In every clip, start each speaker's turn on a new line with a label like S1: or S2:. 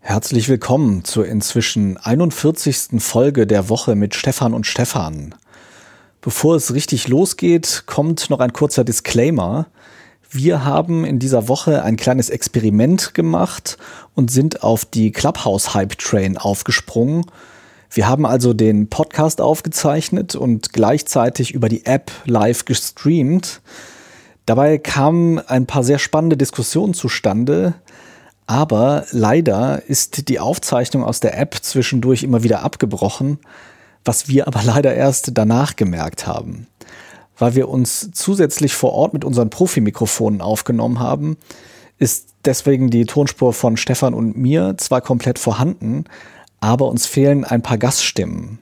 S1: Herzlich willkommen zur inzwischen 41. Folge der Woche mit Stefan und Stefan. Bevor es richtig losgeht, kommt noch ein kurzer Disclaimer. Wir haben in dieser Woche ein kleines Experiment gemacht und sind auf die Clubhouse Hype Train aufgesprungen. Wir haben also den Podcast aufgezeichnet und gleichzeitig über die App live gestreamt. Dabei kamen ein paar sehr spannende Diskussionen zustande, aber leider ist die Aufzeichnung aus der App zwischendurch immer wieder abgebrochen, was wir aber leider erst danach gemerkt haben. Weil wir uns zusätzlich vor Ort mit unseren Profimikrofonen aufgenommen haben, ist deswegen die Tonspur von Stefan und mir zwar komplett vorhanden, aber uns fehlen ein paar Gaststimmen.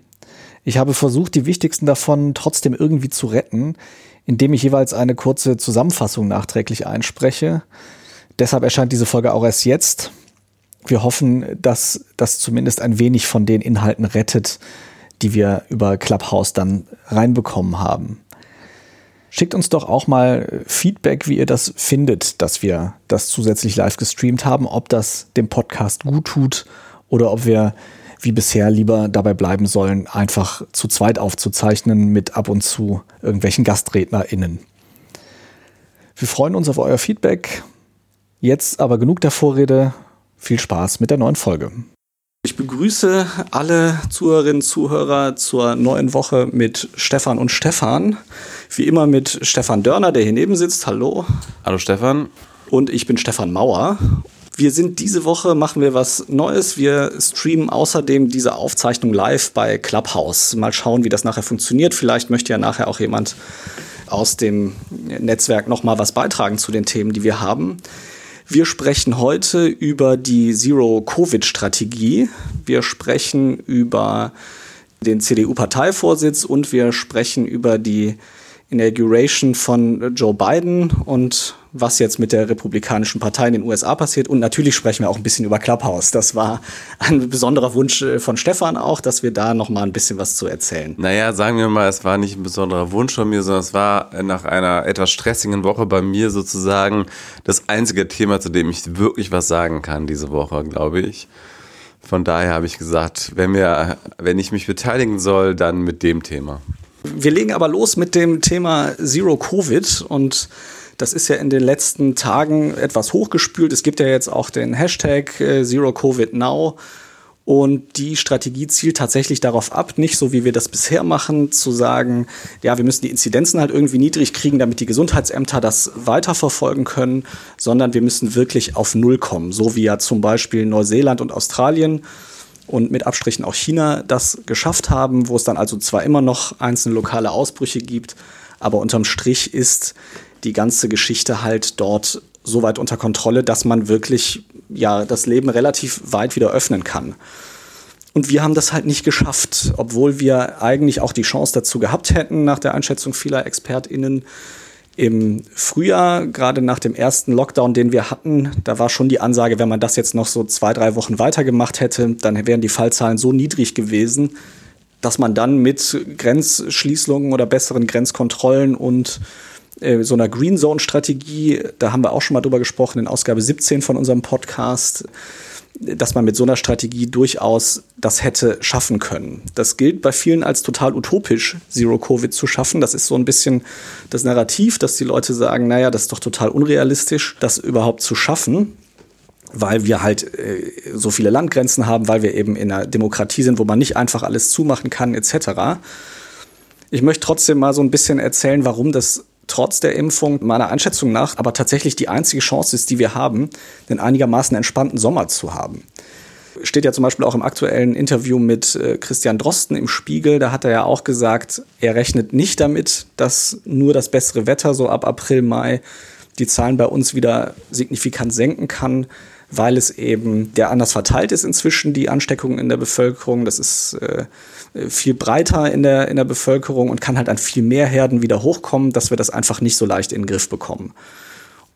S1: Ich habe versucht, die wichtigsten davon trotzdem irgendwie zu retten, indem ich jeweils eine kurze Zusammenfassung nachträglich einspreche. Deshalb erscheint diese Folge auch erst jetzt. Wir hoffen, dass das zumindest ein wenig von den Inhalten rettet, die wir über Clubhouse dann reinbekommen haben. Schickt uns doch auch mal Feedback, wie ihr das findet, dass wir das zusätzlich live gestreamt haben, ob das dem Podcast gut tut oder ob wir wie bisher lieber dabei bleiben sollen, einfach zu zweit aufzuzeichnen mit ab und zu irgendwelchen GastrednerInnen. Wir freuen uns auf euer Feedback Jetzt aber genug der Vorrede. Viel Spaß mit der neuen Folge. Ich begrüße alle Zuhörerinnen und Zuhörer zur neuen Woche mit Stefan und Stefan. Wie immer mit Stefan Dörner, der hier neben sitzt. Hallo.
S2: Hallo Stefan.
S1: Und ich bin Stefan Mauer. Wir sind diese Woche, machen wir was Neues. Wir streamen außerdem diese Aufzeichnung live bei Clubhouse. Mal schauen, wie das nachher funktioniert. Vielleicht möchte ja nachher auch jemand aus dem Netzwerk nochmal was beitragen zu den Themen, die wir haben. Wir sprechen heute über die Zero-Covid-Strategie. Wir sprechen über den CDU-Parteivorsitz und wir sprechen über die Inauguration von Joe Biden und was jetzt mit der Republikanischen Partei in den USA passiert. Und natürlich sprechen wir auch ein bisschen über Clubhouse. Das war ein besonderer Wunsch äh, von Stefan auch, dass wir da noch mal ein bisschen was zu erzählen.
S2: Naja, sagen wir mal, es war nicht ein besonderer Wunsch von mir, sondern es war nach einer etwas stressigen Woche bei mir sozusagen das einzige Thema, zu dem ich wirklich was sagen kann diese Woche, glaube ich. Von daher habe ich gesagt, wenn, wir, wenn ich mich beteiligen soll, dann mit dem Thema.
S1: Wir legen aber los mit dem Thema Zero Covid und das ist ja in den letzten Tagen etwas hochgespült. Es gibt ja jetzt auch den Hashtag äh, Zero Covid Now. Und die Strategie zielt tatsächlich darauf ab, nicht so wie wir das bisher machen, zu sagen, ja, wir müssen die Inzidenzen halt irgendwie niedrig kriegen, damit die Gesundheitsämter das weiterverfolgen können, sondern wir müssen wirklich auf Null kommen, so wie ja zum Beispiel Neuseeland und Australien und mit Abstrichen auch China das geschafft haben, wo es dann also zwar immer noch einzelne lokale Ausbrüche gibt, aber unterm Strich ist die ganze Geschichte halt dort so weit unter Kontrolle, dass man wirklich ja das Leben relativ weit wieder öffnen kann. Und wir haben das halt nicht geschafft, obwohl wir eigentlich auch die Chance dazu gehabt hätten, nach der Einschätzung vieler ExpertInnen, im Frühjahr, gerade nach dem ersten Lockdown, den wir hatten, da war schon die Ansage, wenn man das jetzt noch so zwei, drei Wochen weitergemacht hätte, dann wären die Fallzahlen so niedrig gewesen, dass man dann mit Grenzschließungen oder besseren Grenzkontrollen und äh, so einer Green Zone Strategie, da haben wir auch schon mal drüber gesprochen in Ausgabe 17 von unserem Podcast, dass man mit so einer Strategie durchaus das hätte schaffen können. Das gilt bei vielen als total utopisch, Zero Covid zu schaffen. Das ist so ein bisschen das Narrativ, dass die Leute sagen, naja, das ist doch total unrealistisch, das überhaupt zu schaffen weil wir halt äh, so viele Landgrenzen haben, weil wir eben in einer Demokratie sind, wo man nicht einfach alles zumachen kann, etc. Ich möchte trotzdem mal so ein bisschen erzählen, warum das trotz der Impfung meiner Einschätzung nach aber tatsächlich die einzige Chance ist, die wir haben, einen einigermaßen entspannten Sommer zu haben. Steht ja zum Beispiel auch im aktuellen Interview mit äh, Christian Drosten im Spiegel, da hat er ja auch gesagt, er rechnet nicht damit, dass nur das bessere Wetter so ab April, Mai die Zahlen bei uns wieder signifikant senken kann, weil es eben der anders verteilt ist inzwischen, die Ansteckungen in der Bevölkerung. Das ist äh, viel breiter in der, in der Bevölkerung und kann halt an viel mehr Herden wieder hochkommen, dass wir das einfach nicht so leicht in den Griff bekommen.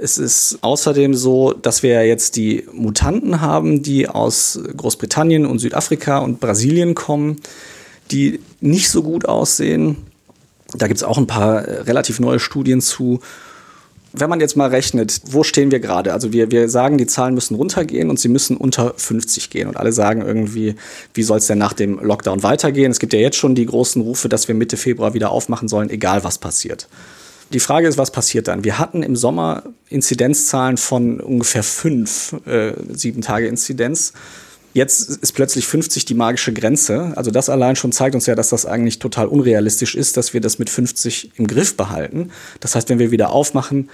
S1: Es ist außerdem so, dass wir jetzt die Mutanten haben, die aus Großbritannien und Südafrika und Brasilien kommen, die nicht so gut aussehen. Da gibt es auch ein paar relativ neue Studien zu. Wenn man jetzt mal rechnet, wo stehen wir gerade? Also wir, wir sagen, die Zahlen müssen runtergehen und sie müssen unter 50 gehen. Und alle sagen irgendwie, wie soll es denn nach dem Lockdown weitergehen? Es gibt ja jetzt schon die großen Rufe, dass wir Mitte Februar wieder aufmachen sollen, egal was passiert. Die Frage ist, was passiert dann? Wir hatten im Sommer Inzidenzzahlen von ungefähr fünf, äh, sieben Tage Inzidenz. Jetzt ist plötzlich 50 die magische Grenze. Also das allein schon zeigt uns ja, dass das eigentlich total unrealistisch ist, dass wir das mit 50 im Griff behalten. Das heißt, wenn wir wieder aufmachen,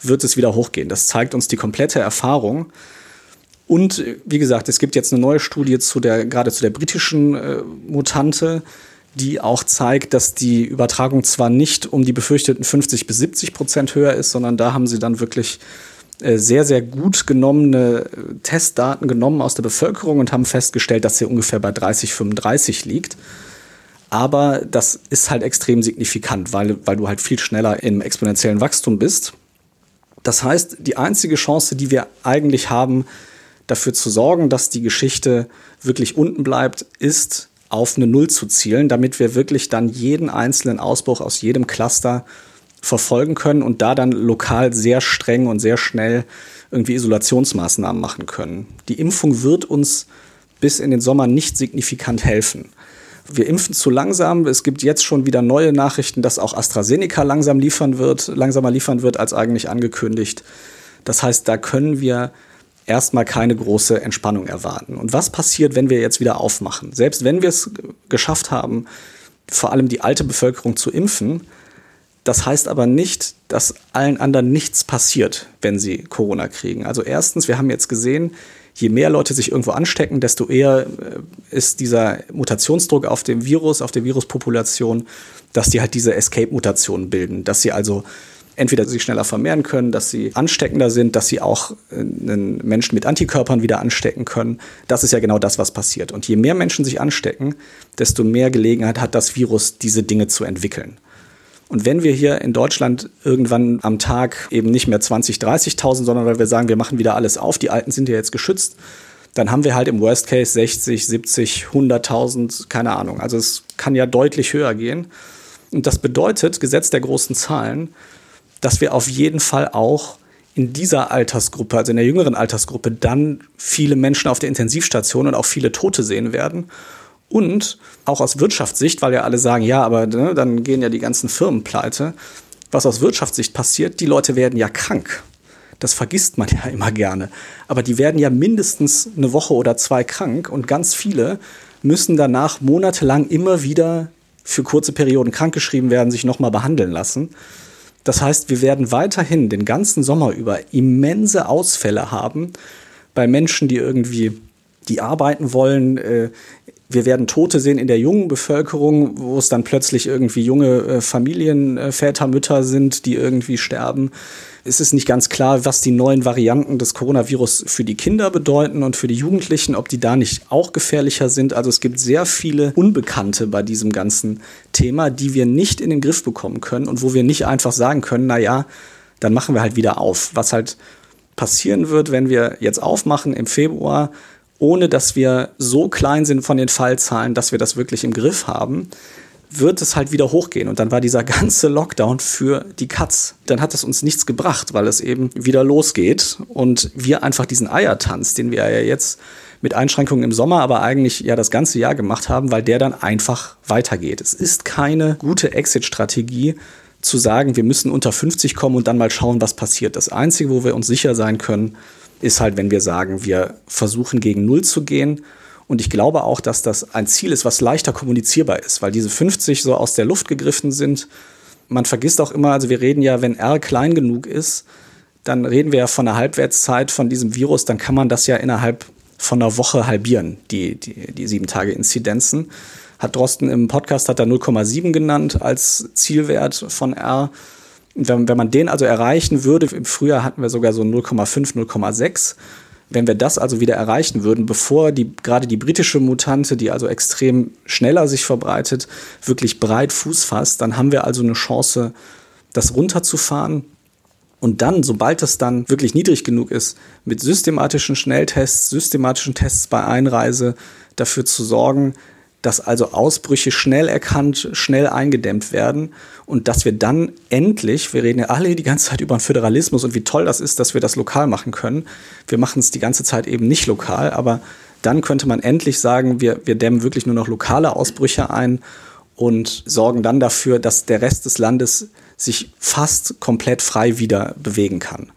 S1: wird es wieder hochgehen. Das zeigt uns die komplette Erfahrung. Und wie gesagt, es gibt jetzt eine neue Studie zu der, gerade zu der britischen äh, Mutante, die auch zeigt, dass die Übertragung zwar nicht um die befürchteten 50 bis 70 Prozent höher ist, sondern da haben sie dann wirklich sehr, sehr gut genommene äh, Testdaten genommen aus der Bevölkerung und haben festgestellt, dass sie ungefähr bei 30, 35 liegt. Aber das ist halt extrem signifikant, weil, weil du halt viel schneller im exponentiellen Wachstum bist. Das heißt, die einzige Chance, die wir eigentlich haben, dafür zu sorgen, dass die Geschichte wirklich unten bleibt, ist auf eine Null zu zielen, damit wir wirklich dann jeden einzelnen Ausbruch aus jedem Cluster verfolgen können und da dann lokal sehr streng und sehr schnell irgendwie Isolationsmaßnahmen machen können. Die Impfung wird uns bis in den Sommer nicht signifikant helfen. Wir impfen zu langsam. Es gibt jetzt schon wieder neue Nachrichten, dass auch AstraZeneca langsam liefern wird, langsamer liefern wird als eigentlich angekündigt. Das heißt, da können wir erstmal keine große Entspannung erwarten. Und was passiert, wenn wir jetzt wieder aufmachen? Selbst wenn wir es geschafft haben, vor allem die alte Bevölkerung zu impfen, das heißt aber nicht, dass allen anderen nichts passiert, wenn sie Corona kriegen. Also erstens, wir haben jetzt gesehen, je mehr Leute sich irgendwo anstecken, desto eher äh, ist dieser Mutationsdruck auf dem Virus, auf der Viruspopulation, dass die halt diese Escape-Mutationen bilden, dass sie also entweder sich schneller vermehren können, dass sie ansteckender sind, dass sie auch äh, einen Menschen mit Antikörpern wieder anstecken können. Das ist ja genau das, was passiert. Und je mehr Menschen sich anstecken, desto mehr Gelegenheit hat das Virus, diese Dinge zu entwickeln. Und wenn wir hier in Deutschland irgendwann am Tag eben nicht mehr 20, 30.000, sondern weil wir sagen, wir machen wieder alles auf, die Alten sind ja jetzt geschützt, dann haben wir halt im Worst Case 60, 70, 100.000, keine Ahnung. Also es kann ja deutlich höher gehen. Und das bedeutet, Gesetz der großen Zahlen, dass wir auf jeden Fall auch in dieser Altersgruppe, also in der jüngeren Altersgruppe, dann viele Menschen auf der Intensivstation und auch viele Tote sehen werden. Und auch aus Wirtschaftssicht, weil ja alle sagen, ja, aber ne, dann gehen ja die ganzen Firmen pleite. Was aus Wirtschaftssicht passiert, die Leute werden ja krank. Das vergisst man ja immer gerne. Aber die werden ja mindestens eine Woche oder zwei krank und ganz viele müssen danach monatelang immer wieder für kurze Perioden krankgeschrieben werden, sich nochmal behandeln lassen. Das heißt, wir werden weiterhin den ganzen Sommer über immense Ausfälle haben bei Menschen, die irgendwie die arbeiten wollen, äh, wir werden Tote sehen in der jungen Bevölkerung, wo es dann plötzlich irgendwie junge äh, Familien, äh, Mütter sind, die irgendwie sterben. Es ist nicht ganz klar, was die neuen Varianten des Coronavirus für die Kinder bedeuten und für die Jugendlichen, ob die da nicht auch gefährlicher sind. Also es gibt sehr viele Unbekannte bei diesem ganzen Thema, die wir nicht in den Griff bekommen können und wo wir nicht einfach sagen können, na ja, dann machen wir halt wieder auf. Was halt passieren wird, wenn wir jetzt aufmachen im Februar, ohne dass wir so klein sind von den Fallzahlen, dass wir das wirklich im Griff haben, wird es halt wieder hochgehen. Und dann war dieser ganze Lockdown für die Katz. Dann hat es uns nichts gebracht, weil es eben wieder losgeht und wir einfach diesen Eiertanz, den wir ja jetzt mit Einschränkungen im Sommer, aber eigentlich ja das ganze Jahr gemacht haben, weil der dann einfach weitergeht. Es ist keine gute Exit-Strategie, zu sagen, wir müssen unter 50 kommen und dann mal schauen, was passiert. Das Einzige, wo wir uns sicher sein können, ist halt, wenn wir sagen, wir versuchen gegen Null zu gehen. Und ich glaube auch, dass das ein Ziel ist, was leichter kommunizierbar ist, weil diese 50 so aus der Luft gegriffen sind. Man vergisst auch immer, also wir reden ja, wenn R klein genug ist, dann reden wir ja von einer Halbwertszeit von diesem Virus, dann kann man das ja innerhalb von einer Woche halbieren, die, die, die sieben Tage Inzidenzen. Hat Drosten im Podcast hat er 0,7 genannt als Zielwert von R. Wenn, wenn man den also erreichen würde, im Frühjahr hatten wir sogar so 0,5, 0,6. Wenn wir das also wieder erreichen würden, bevor die, gerade die britische Mutante, die also extrem schneller sich verbreitet, wirklich breit Fuß fasst, dann haben wir also eine Chance, das runterzufahren. Und dann, sobald es dann wirklich niedrig genug ist, mit systematischen Schnelltests, systematischen Tests bei Einreise dafür zu sorgen, dass also Ausbrüche schnell erkannt, schnell eingedämmt werden und dass wir dann endlich, wir reden ja alle die ganze Zeit über den Föderalismus und wie toll das ist, dass wir das lokal machen können. Wir machen es die ganze Zeit eben nicht lokal, aber dann könnte man endlich sagen, wir, wir dämmen wirklich nur noch lokale Ausbrüche ein und sorgen dann dafür, dass der Rest des Landes sich fast komplett frei wieder bewegen kann.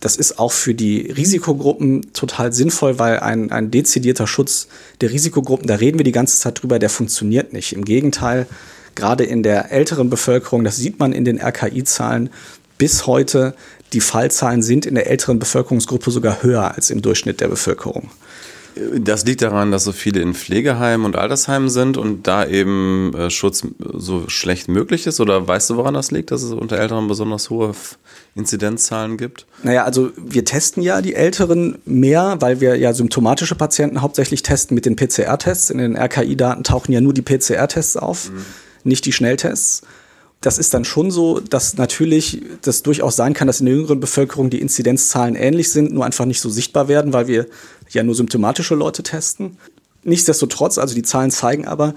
S1: Das ist auch für die Risikogruppen total sinnvoll, weil ein, ein dezidierter Schutz der Risikogruppen, da reden wir die ganze Zeit drüber, der funktioniert nicht. Im Gegenteil, gerade in der älteren Bevölkerung, das sieht man in den RKI-Zahlen, bis heute die Fallzahlen sind in der älteren Bevölkerungsgruppe sogar höher als im Durchschnitt der Bevölkerung.
S2: Das liegt daran, dass so viele in Pflegeheimen und Altersheimen sind und da eben äh, Schutz so schlecht möglich ist? Oder weißt du, woran das liegt, dass es unter Älteren besonders hohe Inzidenzzahlen gibt?
S1: Naja, also wir testen ja die Älteren mehr, weil wir ja symptomatische Patienten hauptsächlich testen mit den PCR-Tests. In den RKI-Daten tauchen ja nur die PCR-Tests auf, mhm. nicht die Schnelltests das ist dann schon so, dass natürlich das durchaus sein kann, dass in der jüngeren Bevölkerung die Inzidenzzahlen ähnlich sind, nur einfach nicht so sichtbar werden, weil wir ja nur symptomatische Leute testen. Nichtsdestotrotz, also die Zahlen zeigen aber,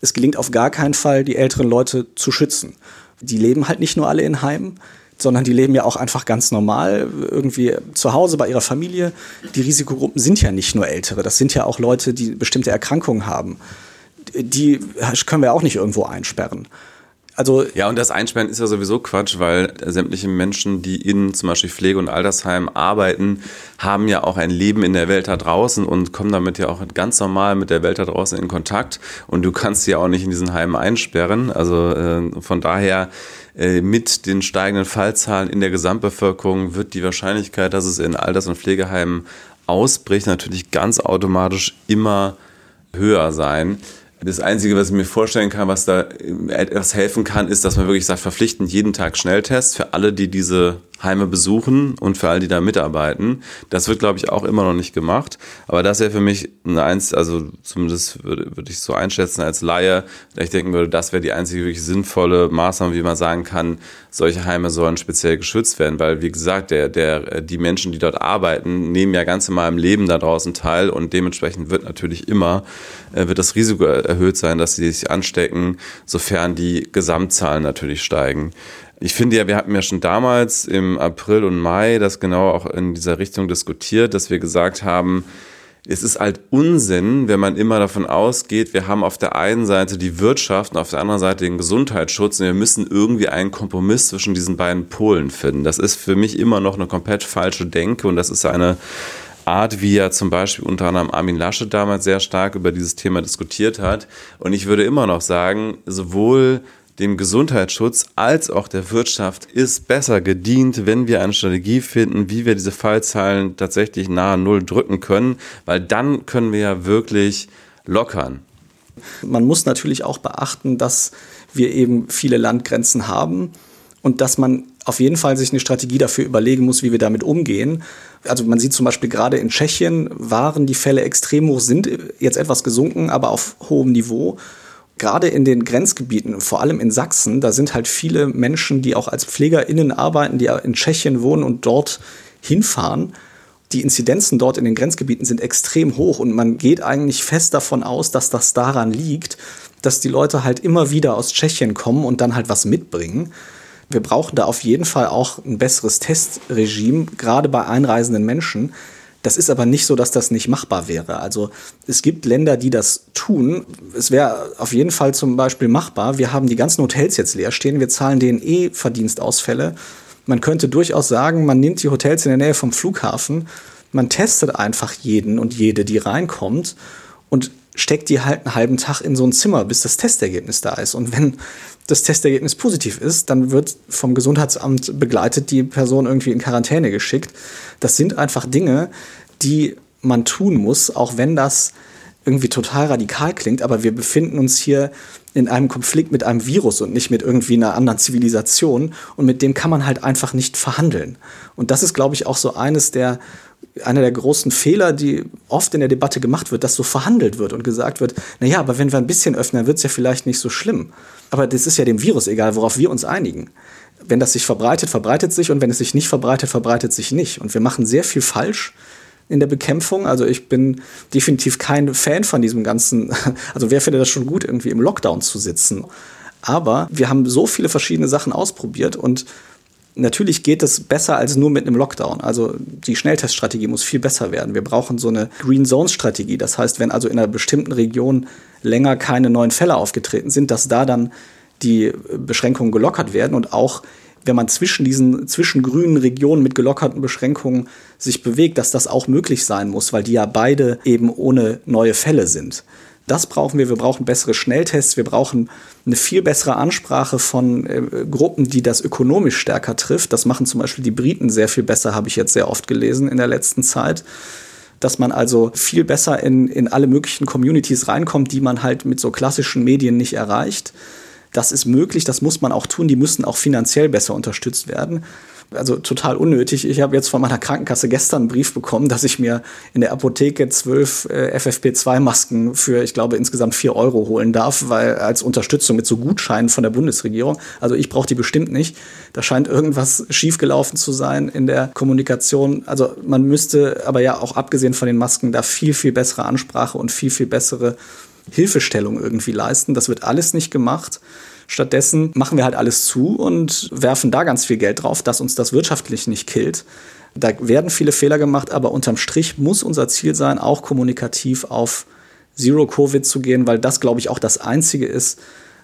S1: es gelingt auf gar keinen Fall, die älteren Leute zu schützen. Die leben halt nicht nur alle in Heimen, sondern die leben ja auch einfach ganz normal, irgendwie zu Hause bei ihrer Familie. Die Risikogruppen sind ja nicht nur Ältere, das sind ja auch Leute, die bestimmte Erkrankungen haben. Die können wir auch nicht irgendwo einsperren.
S2: Also ja, und das Einsperren ist ja sowieso Quatsch, weil sämtliche Menschen, die in zum Beispiel Pflege- und Altersheim arbeiten, haben ja auch ein Leben in der Welt da draußen und kommen damit ja auch ganz normal mit der Welt da draußen in Kontakt. Und du kannst sie ja auch nicht in diesen Heimen einsperren. Also äh, von daher äh, mit den steigenden Fallzahlen in der Gesamtbevölkerung wird die Wahrscheinlichkeit, dass es in Alters- und Pflegeheimen ausbricht, natürlich ganz automatisch immer höher sein. Das Einzige, was ich mir vorstellen kann, was da etwas helfen kann, ist, dass man wirklich sagt, verpflichtend jeden Tag Schnelltests für alle, die diese Heime besuchen und für alle, die da mitarbeiten. Das wird, glaube ich, auch immer noch nicht gemacht. Aber das wäre für mich Eins, also zumindest würde, würde ich so einschätzen als Laie, da ich denken würde, das wäre die einzige wirklich sinnvolle Maßnahme, wie man sagen kann, solche Heime sollen speziell geschützt werden. Weil, wie gesagt, der, der, die Menschen, die dort arbeiten, nehmen ja ganz normal im Leben da draußen teil und dementsprechend wird natürlich immer, äh, wird das Risiko erhöht sein, dass sie sich anstecken, sofern die Gesamtzahlen natürlich steigen. Ich finde ja, wir hatten ja schon damals im April und Mai das genau auch in dieser Richtung diskutiert, dass wir gesagt haben, es ist halt Unsinn, wenn man immer davon ausgeht, wir haben auf der einen Seite die Wirtschaft und auf der anderen Seite den Gesundheitsschutz und wir müssen irgendwie einen Kompromiss zwischen diesen beiden Polen finden. Das ist für mich immer noch eine komplett falsche Denke und das ist eine Art, wie ja zum Beispiel unter anderem Armin Lasche damals sehr stark über dieses Thema diskutiert hat. Und ich würde immer noch sagen, sowohl dem Gesundheitsschutz als auch der Wirtschaft ist besser gedient, wenn wir eine Strategie finden, wie wir diese Fallzahlen tatsächlich nahe Null drücken können, weil dann können wir ja wirklich lockern.
S1: Man muss natürlich auch beachten, dass wir eben viele Landgrenzen haben und dass man auf jeden Fall sich eine Strategie dafür überlegen muss, wie wir damit umgehen. Also man sieht zum Beispiel gerade in Tschechien waren die Fälle extrem hoch, sind jetzt etwas gesunken, aber auf hohem Niveau gerade in den Grenzgebieten, vor allem in Sachsen, da sind halt viele Menschen, die auch als PflegerInnen arbeiten, die in Tschechien wohnen und dort hinfahren. Die Inzidenzen dort in den Grenzgebieten sind extrem hoch und man geht eigentlich fest davon aus, dass das daran liegt, dass die Leute halt immer wieder aus Tschechien kommen und dann halt was mitbringen. Wir brauchen da auf jeden Fall auch ein besseres Testregime, gerade bei einreisenden Menschen, das ist aber nicht so, dass das nicht machbar wäre. Also es gibt Länder, die das tun. Es wäre auf jeden Fall zum Beispiel machbar. Wir haben die ganzen Hotels jetzt leer stehen. Wir zahlen denen eh Verdienstausfälle. Man könnte durchaus sagen, man nimmt die Hotels in der Nähe vom Flughafen, man testet einfach jeden und jede, die reinkommt und steckt die halt einen halben Tag in so ein Zimmer, bis das Testergebnis da ist. Und wenn das Testergebnis positiv ist, dann wird vom Gesundheitsamt begleitet die Person irgendwie in Quarantäne geschickt. Das sind einfach Dinge, die man tun muss, auch wenn das irgendwie total radikal klingt, aber wir befinden uns hier in einem Konflikt mit einem Virus und nicht mit irgendwie einer anderen Zivilisation und mit dem kann man halt einfach nicht verhandeln. Und das ist, glaube ich, auch so eines der einer der großen Fehler, die oft in der Debatte gemacht wird, dass so verhandelt wird und gesagt wird, na ja, aber wenn wir ein bisschen öffnen, wird es ja vielleicht nicht so schlimm. Aber das ist ja dem Virus egal, worauf wir uns einigen. Wenn das sich verbreitet, verbreitet sich und wenn es sich nicht verbreitet, verbreitet sich nicht. Und wir machen sehr viel falsch, in der Bekämpfung. Also ich bin definitiv kein Fan von diesem ganzen, also wer findet das schon gut, irgendwie im Lockdown zu sitzen. Aber wir haben so viele verschiedene Sachen ausprobiert und natürlich geht es besser als nur mit einem Lockdown. Also die Schnellteststrategie muss viel besser werden. Wir brauchen so eine Green Zone Strategie. Das heißt, wenn also in einer bestimmten Region länger keine neuen Fälle aufgetreten sind, dass da dann die Beschränkungen gelockert werden und auch wenn man zwischen diesen zwischen grünen Regionen mit gelockerten Beschränkungen sich bewegt, dass das auch möglich sein muss, weil die ja beide eben ohne neue Fälle sind. Das brauchen wir. Wir brauchen bessere Schnelltests. Wir brauchen eine viel bessere Ansprache von äh, Gruppen, die das ökonomisch stärker trifft. Das machen zum Beispiel die Briten sehr viel besser, habe ich jetzt sehr oft gelesen in der letzten Zeit. Dass man also viel besser in, in alle möglichen Communities reinkommt, die man halt mit so klassischen Medien nicht erreicht. Das ist möglich, das muss man auch tun. Die müssen auch finanziell besser unterstützt werden. Also total unnötig. Ich habe jetzt von meiner Krankenkasse gestern einen Brief bekommen, dass ich mir in der Apotheke zwölf äh, FFP2-Masken für, ich glaube, insgesamt vier Euro holen darf, weil als Unterstützung mit so Gutscheinen von der Bundesregierung. Also ich brauche die bestimmt nicht. Da scheint irgendwas schiefgelaufen zu sein in der Kommunikation. Also man müsste aber ja auch abgesehen von den Masken da viel, viel bessere Ansprache und viel, viel bessere Hilfestellung irgendwie leisten. Das wird alles nicht gemacht. Stattdessen machen wir halt alles zu und werfen da ganz viel Geld drauf, dass uns das wirtschaftlich nicht killt. Da werden viele Fehler gemacht, aber unterm Strich muss unser Ziel sein, auch kommunikativ auf Zero Covid zu gehen, weil das, glaube ich, auch das Einzige ist,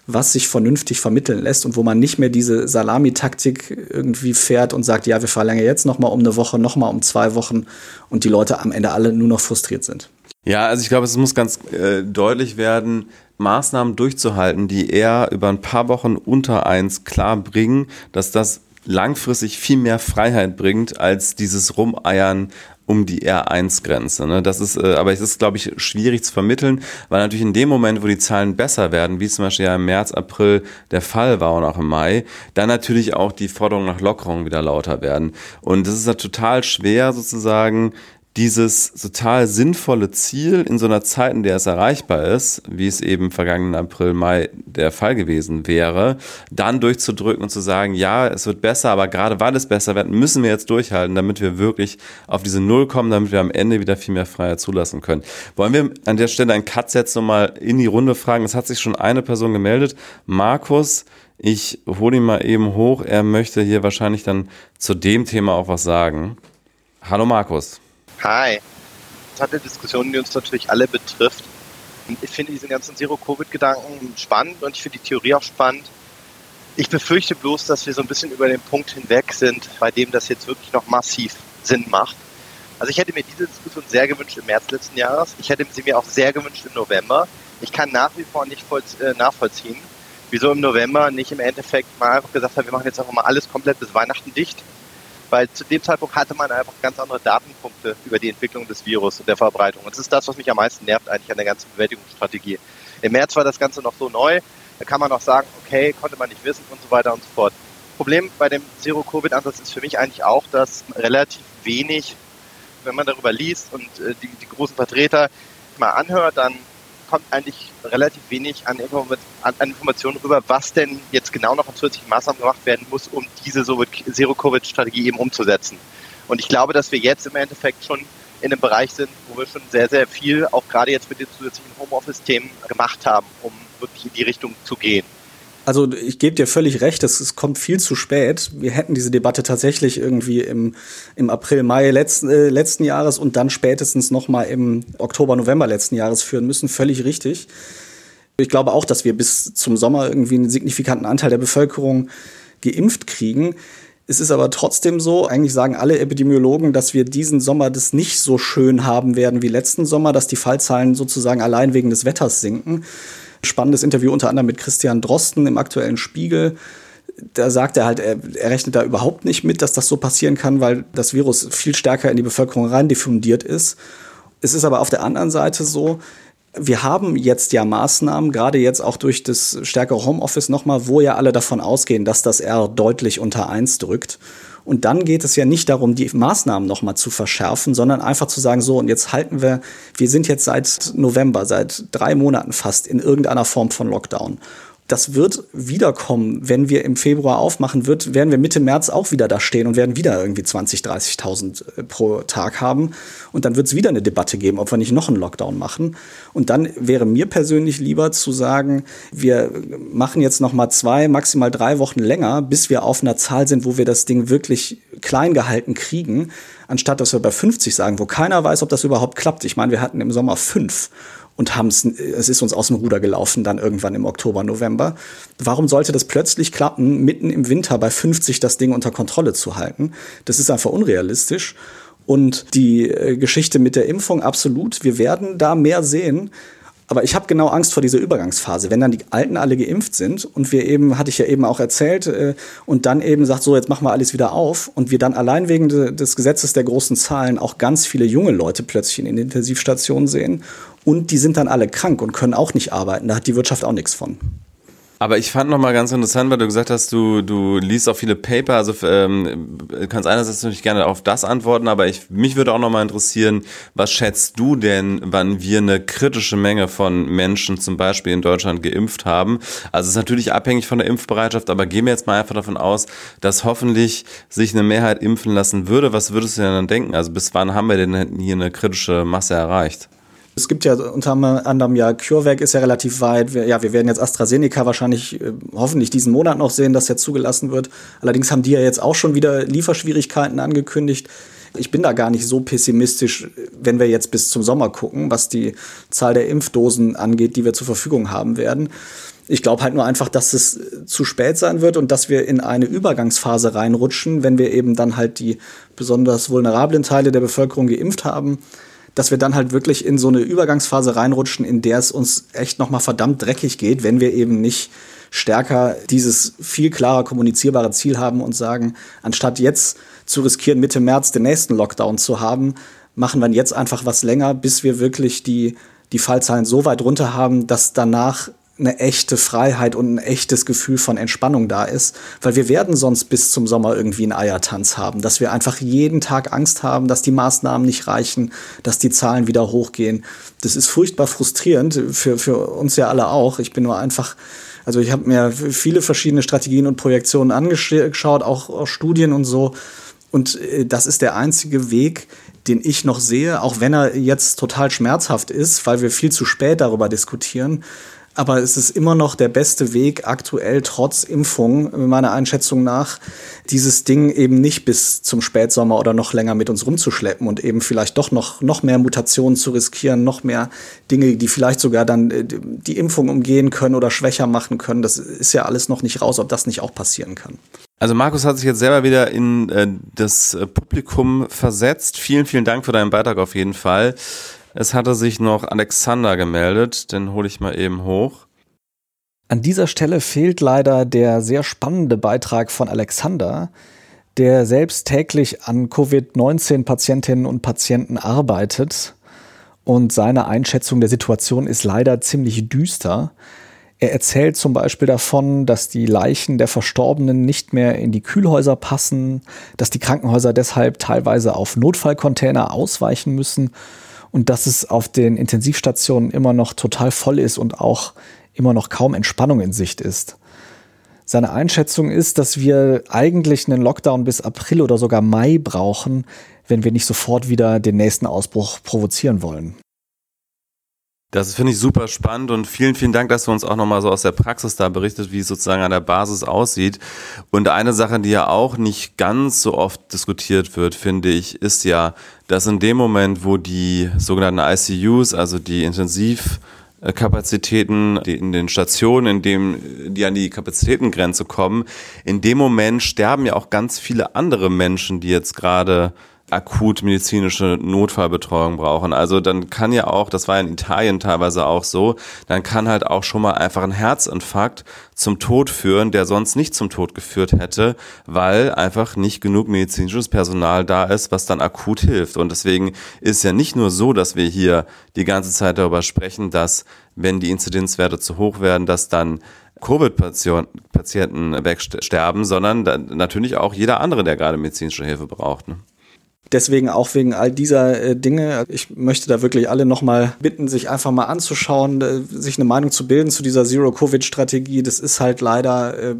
S1: was sich vernünftig vermitteln lässt und wo man nicht mehr diese Salamitaktik irgendwie fährt und sagt, ja, wir verlängern jetzt noch mal um eine Woche, noch mal um zwei Wochen und die Leute am Ende alle nur noch frustriert sind.
S2: Ja, also ich glaube, es muss ganz äh, deutlich werden, Maßnahmen durchzuhalten, die eher über ein paar Wochen unter eins klar bringen, dass das langfristig viel mehr Freiheit bringt als dieses Rumeiern um die R1-Grenze. Ne? Das ist, äh, aber es ist, glaube ich, schwierig zu vermitteln, weil natürlich in dem Moment, wo die Zahlen besser werden, wie zum Beispiel ja im März, April der Fall war und auch im Mai, dann natürlich auch die Forderungen nach Lockerung wieder lauter werden. Und das ist ja total schwer sozusagen dieses total sinnvolle Ziel in so einer Zeit, in der es erreichbar ist, wie es eben vergangenen April, Mai der Fall gewesen wäre, dann durchzudrücken und zu sagen, ja, es wird besser, aber gerade weil es besser wird, müssen wir jetzt durchhalten, damit wir wirklich auf diese Null kommen, damit wir am Ende wieder viel mehr Freiheit zulassen können. Wollen wir an der Stelle einen Cut setzen und mal in die Runde fragen? Es hat sich schon eine Person gemeldet. Markus, ich hole ihn mal eben hoch. Er möchte hier wahrscheinlich dann zu dem Thema auch was sagen. Hallo Markus.
S3: Hi. Das hat eine Diskussion, die uns natürlich alle betrifft. Ich finde diesen ganzen Zero-Covid-Gedanken spannend und ich finde die Theorie auch spannend. Ich befürchte bloß, dass wir so ein bisschen über den Punkt hinweg sind, bei dem das jetzt wirklich noch massiv Sinn macht. Also ich hätte mir diese Diskussion sehr gewünscht im März letzten Jahres. Ich hätte sie mir auch sehr gewünscht im November. Ich kann nach wie vor nicht äh, nachvollziehen, wieso im November nicht im Endeffekt mal einfach gesagt hat, wir machen jetzt einfach mal alles komplett bis Weihnachten dicht weil zu dem Zeitpunkt hatte man einfach ganz andere Datenpunkte über die Entwicklung des Virus und der Verbreitung. Und das ist das, was mich am meisten nervt eigentlich an der ganzen Bewältigungsstrategie. Im März war das Ganze noch so neu, da kann man auch sagen, okay, konnte man nicht wissen und so weiter und so fort. Problem bei dem Zero-Covid-Ansatz ist für mich eigentlich auch, dass relativ wenig, wenn man darüber liest und äh, die, die großen Vertreter mal anhört, dann kommt eigentlich relativ wenig an, Inform an, Informationen rüber, was denn jetzt genau noch an zusätzlichen Maßnahmen gemacht werden muss, um diese Zero-Covid-Strategie eben umzusetzen. Und ich glaube, dass wir jetzt im Endeffekt schon in einem Bereich sind, wo wir schon sehr, sehr viel, auch gerade jetzt mit den zusätzlichen Homeoffice-Themen gemacht haben, um wirklich in die Richtung zu gehen.
S1: Also ich gebe dir völlig recht, es, kommt viel zu spät. Wir hätten diese Debatte tatsächlich irgendwie im, im April, Mai letzten, äh, letzten Jahres und dann spätestens nochmal im Oktober, November letzten Jahres führen müssen. Völlig richtig. Ich glaube auch, dass wir bis zum Sommer irgendwie einen signifikanten Anteil der Bevölkerung geimpft kriegen. Es ist aber trotzdem so, eigentlich sagen alle Epidemiologen, dass wir diesen Sommer das nicht so schön haben werden wie letzten Sommer, dass die Fallzahlen sozusagen allein wegen des Wetters sinken. Spannendes Interview unter anderem mit Christian Drosten im aktuellen Spiegel. Da sagt er halt, er, er rechnet da überhaupt nicht mit, dass das so passieren kann, weil das Virus viel stärker in die Bevölkerung rein diffundiert ist. Es ist aber auf der anderen Seite so, wir haben jetzt ja Maßnahmen, gerade jetzt auch durch das stärkere Homeoffice nochmal, wo ja alle davon ausgehen, dass das R deutlich unter eins drückt. Und dann geht es ja nicht darum, die Maßnahmen nochmal zu verschärfen, sondern einfach zu sagen, so, und jetzt halten wir, wir sind jetzt seit November, seit drei Monaten fast in irgendeiner Form von Lockdown. Das wird wiederkommen. Wenn wir im Februar aufmachen wird, werden wir Mitte März auch wieder da stehen und werden wieder irgendwie 20, 30.000 äh, pro Tag haben. Und dann wird es wieder eine Debatte geben, ob wir nicht noch einen Lockdown machen. Und dann wäre mir persönlich lieber zu sagen, wir machen jetzt noch mal zwei, maximal drei Wochen länger, bis wir auf einer Zahl sind, wo wir das Ding wirklich klein gehalten kriegen, anstatt dass wir bei 50 sagen, wo keiner weiß, ob das überhaupt klappt. Ich meine, wir hatten im Sommer fünf und haben es, es ist uns aus dem Ruder gelaufen dann irgendwann im Oktober, November. Warum sollte das plötzlich klappen, mitten im Winter bei 50 das Ding unter Kontrolle zu halten? Das ist einfach unrealistisch. Und die äh, Geschichte mit der Impfung, absolut. Wir werden da mehr sehen. Aber ich habe genau Angst vor dieser Übergangsphase, wenn dann die Alten alle geimpft sind und wir eben, hatte ich ja eben auch erzählt, äh, und dann eben sagt, so, jetzt machen wir alles wieder auf und wir dann allein wegen de, des Gesetzes der großen Zahlen auch ganz viele junge Leute plötzlich in den Intensivstationen sehen und die sind dann alle krank und können auch nicht arbeiten. Da hat die Wirtschaft auch nichts von.
S2: Aber ich fand nochmal ganz interessant, weil du gesagt hast, du, du liest auch viele Paper, also ähm, kannst einerseits natürlich gerne auf das antworten, aber ich, mich würde auch nochmal interessieren, was schätzt du denn, wann wir eine kritische Menge von Menschen zum Beispiel in Deutschland geimpft haben? Also es ist natürlich abhängig von der Impfbereitschaft, aber gehen wir jetzt mal einfach davon aus, dass hoffentlich sich eine Mehrheit impfen lassen würde. Was würdest du denn dann denken? Also bis wann haben wir denn hier eine kritische Masse erreicht?
S1: Es gibt ja unter anderem ja CureVac ist ja relativ weit. Wir, ja, wir werden jetzt AstraZeneca wahrscheinlich äh, hoffentlich diesen Monat noch sehen, dass jetzt zugelassen wird. Allerdings haben die ja jetzt auch schon wieder Lieferschwierigkeiten angekündigt. Ich bin da gar nicht so pessimistisch, wenn wir jetzt bis zum Sommer gucken, was die Zahl der Impfdosen angeht, die wir zur Verfügung haben werden. Ich glaube halt nur einfach, dass es zu spät sein wird und dass wir in eine Übergangsphase reinrutschen, wenn wir eben dann halt die besonders vulnerablen Teile der Bevölkerung geimpft haben dass wir dann halt wirklich in so eine Übergangsphase reinrutschen, in der es uns echt nochmal verdammt dreckig geht, wenn wir eben nicht stärker dieses viel klarer kommunizierbare Ziel haben und sagen, anstatt jetzt zu riskieren, Mitte März den nächsten Lockdown zu haben, machen wir jetzt einfach was länger, bis wir wirklich die, die Fallzahlen so weit runter haben, dass danach eine echte Freiheit und ein echtes Gefühl von Entspannung da ist, weil wir werden sonst bis zum Sommer irgendwie einen Eiertanz haben, dass wir einfach jeden Tag Angst haben, dass die Maßnahmen nicht reichen, dass die Zahlen wieder hochgehen. Das ist furchtbar frustrierend für, für uns ja alle auch. Ich bin nur einfach, also ich habe mir viele verschiedene Strategien und Projektionen angeschaut, auch, auch Studien und so. Und äh, das ist der einzige Weg, den ich noch sehe, auch wenn er jetzt total schmerzhaft ist, weil wir viel zu spät darüber diskutieren aber es ist immer noch der beste Weg aktuell trotz Impfung, meiner Einschätzung nach, dieses Ding eben nicht bis zum Spätsommer oder noch länger mit uns rumzuschleppen und eben vielleicht doch noch, noch mehr Mutationen zu riskieren, noch mehr Dinge, die vielleicht sogar dann äh, die Impfung umgehen können oder schwächer machen können. Das ist ja alles noch nicht raus, ob das nicht auch passieren kann.
S2: Also Markus hat sich jetzt selber wieder in äh, das Publikum versetzt. Vielen, vielen Dank für deinen Beitrag auf jeden Fall. Es hatte sich noch Alexander gemeldet, den hole ich mal eben hoch.
S1: An dieser Stelle fehlt leider der sehr spannende Beitrag von Alexander, der selbst täglich an Covid-19-Patientinnen und Patienten arbeitet. Und seine Einschätzung der Situation ist leider ziemlich düster. Er erzählt zum Beispiel davon, dass die Leichen der Verstorbenen nicht mehr in die Kühlhäuser passen, dass die Krankenhäuser deshalb teilweise auf Notfallcontainer ausweichen müssen und dass es auf den Intensivstationen immer noch total voll ist und auch immer noch kaum Entspannung in Sicht ist. Seine Einschätzung ist, dass wir eigentlich einen Lockdown bis April oder sogar Mai brauchen, wenn wir nicht sofort wieder den nächsten Ausbruch provozieren wollen.
S2: Das finde ich super spannend und vielen, vielen Dank, dass du uns auch nochmal so aus der Praxis da berichtet, wie es sozusagen an der Basis aussieht. Und eine Sache, die ja auch nicht ganz so oft diskutiert wird, finde ich, ist ja, dass in dem Moment, wo die sogenannten ICUs, also die Intensivkapazitäten in den Stationen, in dem die an die Kapazitätengrenze kommen, in dem Moment sterben ja auch ganz viele andere Menschen, die jetzt gerade akut medizinische Notfallbetreuung brauchen. Also dann kann ja auch, das war in Italien teilweise auch so, dann kann halt auch schon mal einfach ein Herzinfarkt zum Tod führen, der sonst nicht zum Tod geführt hätte, weil einfach nicht genug medizinisches Personal da ist, was dann akut hilft. Und deswegen ist ja nicht nur so, dass wir hier die ganze Zeit darüber sprechen, dass wenn die Inzidenzwerte zu hoch werden, dass dann Covid-Patienten wegsterben, sondern natürlich auch jeder andere, der gerade medizinische Hilfe braucht. Ne?
S1: Deswegen auch wegen all dieser äh, Dinge. Ich möchte da wirklich alle nochmal bitten, sich einfach mal anzuschauen, äh, sich eine Meinung zu bilden zu dieser Zero-Covid-Strategie. Das ist halt leider, äh,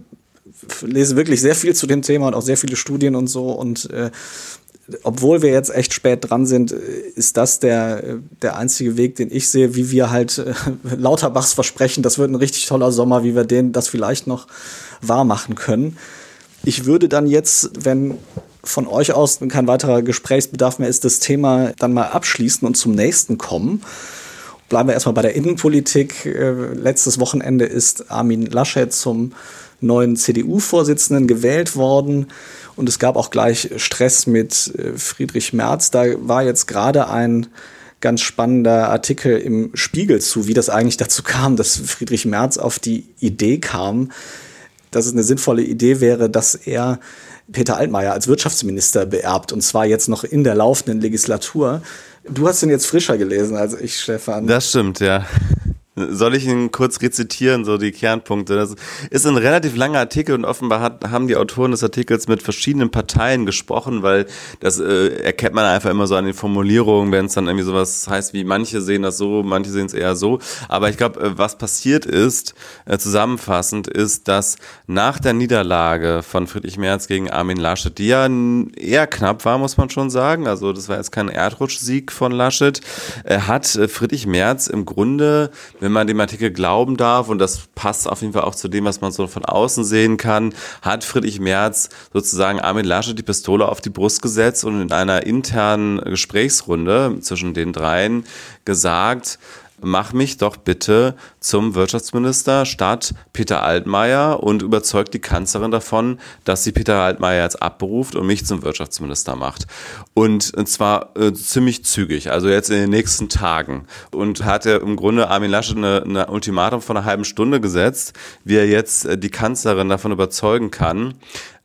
S1: lese wirklich sehr viel zu dem Thema und auch sehr viele Studien und so. Und äh, obwohl wir jetzt echt spät dran sind, ist das der, der einzige Weg, den ich sehe, wie wir halt äh, Lauterbachs versprechen, das wird ein richtig toller Sommer, wie wir den das vielleicht noch wahr machen können. Ich würde dann jetzt, wenn von euch aus kein weiterer Gesprächsbedarf mehr ist, das Thema dann mal abschließen und zum nächsten kommen. Bleiben wir erstmal bei der Innenpolitik. Äh, letztes Wochenende ist Armin Laschet zum neuen CDU-Vorsitzenden gewählt worden. Und es gab auch gleich Stress mit äh, Friedrich Merz. Da war jetzt gerade ein ganz spannender Artikel im Spiegel zu, wie das eigentlich dazu kam, dass Friedrich Merz auf die Idee kam, dass es eine sinnvolle Idee wäre, dass er Peter Altmaier als Wirtschaftsminister beerbt und zwar jetzt noch in der laufenden Legislatur. Du hast den jetzt frischer gelesen als ich, Stefan.
S2: Das stimmt, ja. Soll ich ihn kurz rezitieren, so die Kernpunkte? Das ist ein relativ langer Artikel und offenbar hat, haben die Autoren des Artikels mit verschiedenen Parteien gesprochen, weil das äh, erkennt man einfach immer so an den Formulierungen, wenn es dann irgendwie sowas heißt wie manche sehen das so, manche sehen es eher so. Aber ich glaube, äh, was passiert ist, äh, zusammenfassend, ist, dass nach der Niederlage von Friedrich Merz gegen Armin Laschet, die ja eher knapp war, muss man schon sagen, also das war jetzt kein Erdrutschsieg von Laschet, äh, hat äh, Friedrich Merz im Grunde wenn man dem Artikel glauben darf, und das passt auf jeden Fall auch zu dem, was man so von außen sehen kann, hat Friedrich Merz sozusagen Armin Laschet die Pistole auf die Brust gesetzt und in einer internen Gesprächsrunde zwischen den dreien gesagt, mach mich doch bitte zum Wirtschaftsminister statt Peter Altmaier und überzeugt die Kanzlerin davon, dass sie Peter Altmaier jetzt abberuft und mich zum Wirtschaftsminister macht. Und, und zwar äh, ziemlich zügig, also jetzt in den nächsten Tagen. Und hat er im Grunde Armin Laschet eine, eine Ultimatum von einer halben Stunde gesetzt, wie er jetzt äh, die Kanzlerin davon überzeugen kann,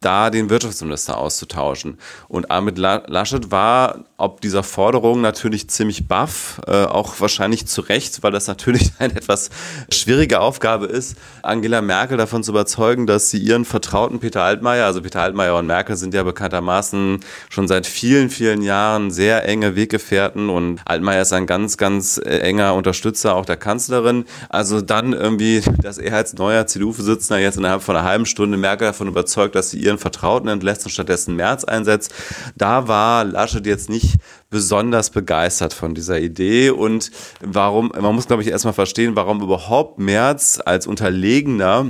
S2: da den Wirtschaftsminister auszutauschen. Und Ahmed Laschet war ob dieser Forderung natürlich ziemlich baff, äh, auch wahrscheinlich zu Recht, weil das natürlich eine etwas schwierige Aufgabe ist, Angela Merkel davon zu überzeugen, dass sie ihren Vertrauten Peter Altmaier, also Peter Altmaier und Merkel sind ja bekanntermaßen schon seit vielen, vielen Jahren sehr enge Weggefährten und Altmaier ist ein ganz, ganz äh, enger Unterstützer auch der Kanzlerin. Also dann irgendwie, dass er als neuer CDU-Vorsitzender jetzt innerhalb von einer halben Stunde Merkel davon überzeugt, dass sie ihren Vertrauten entlässt und stattdessen Merz einsetzt, da war Laschet jetzt nicht besonders begeistert von dieser Idee und warum, man muss glaube ich erstmal verstehen, warum überhaupt Merz als Unterlegener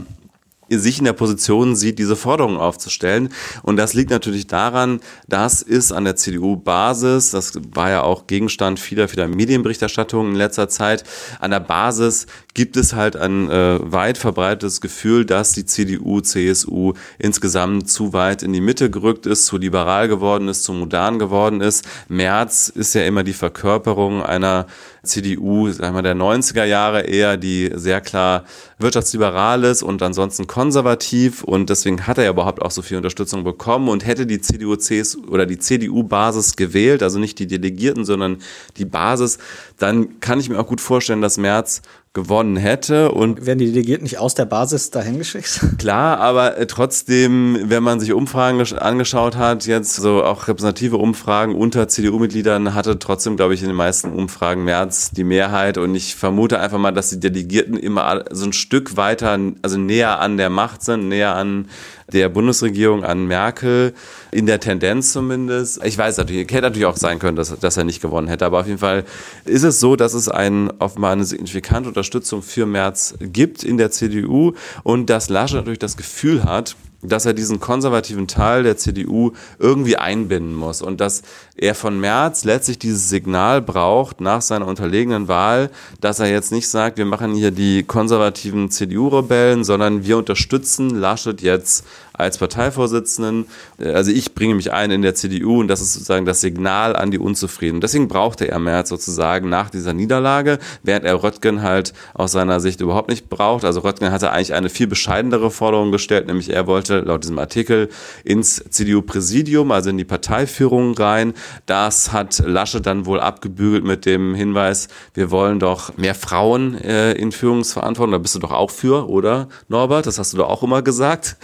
S2: sich in der Position sieht, diese Forderungen aufzustellen. Und das liegt natürlich daran, das ist an der CDU-Basis, das war ja auch Gegenstand vieler, vieler Medienberichterstattungen in letzter Zeit, an der Basis gibt es halt ein äh, weit verbreitetes Gefühl, dass die CDU, CSU insgesamt zu weit in die Mitte gerückt ist, zu liberal geworden ist, zu modern geworden ist. Merz ist ja immer die Verkörperung einer CDU, sagen wir der 90er Jahre eher, die sehr klar wirtschaftsliberal ist und ansonsten konservativ und deswegen hat er ja überhaupt auch so viel Unterstützung bekommen und hätte die CDU, CSU oder die CDU-Basis gewählt, also nicht die Delegierten, sondern die Basis, dann kann ich mir auch gut vorstellen, dass Merz gewonnen hätte. Und
S1: Werden die Delegierten nicht aus der Basis dahin geschickt?
S2: Klar, aber äh, trotzdem, wenn man sich Umfragen angeschaut hat, jetzt so auch repräsentative Umfragen unter CDU-Mitgliedern, hatte trotzdem, glaube ich, in den meisten Umfragen März die Mehrheit. Und ich vermute einfach mal, dass die Delegierten immer so ein Stück weiter, also näher an der Macht sind, näher an der Bundesregierung an Merkel, in der Tendenz zumindest. Ich weiß natürlich, hätte natürlich auch sein können, dass, dass er nicht gewonnen hätte, aber auf jeden Fall ist es so, dass es ein, offenbar eine signifikante Unterstützung für Merz gibt in der CDU und dass Laschet natürlich das Gefühl hat, dass er diesen konservativen Teil der CDU irgendwie einbinden muss und dass er von Merz letztlich dieses Signal braucht nach seiner unterlegenen Wahl, dass er jetzt nicht sagt, wir machen hier die konservativen CDU-Rebellen, sondern wir unterstützen Laschet jetzt als Parteivorsitzenden. Also ich bringe mich ein in der CDU und das ist sozusagen das Signal an die Unzufriedenen. Deswegen brauchte er Merz sozusagen nach dieser Niederlage, während er Röttgen halt aus seiner Sicht überhaupt nicht braucht. Also Röttgen hatte eigentlich eine viel bescheidenere Forderung gestellt, nämlich er wollte laut diesem Artikel, ins CDU-Präsidium, also in die Parteiführung rein. Das hat Laschet dann wohl abgebügelt mit dem Hinweis, wir wollen doch mehr Frauen äh, in Führungsverantwortung. Da bist du doch auch für, oder Norbert? Das hast du doch auch immer gesagt.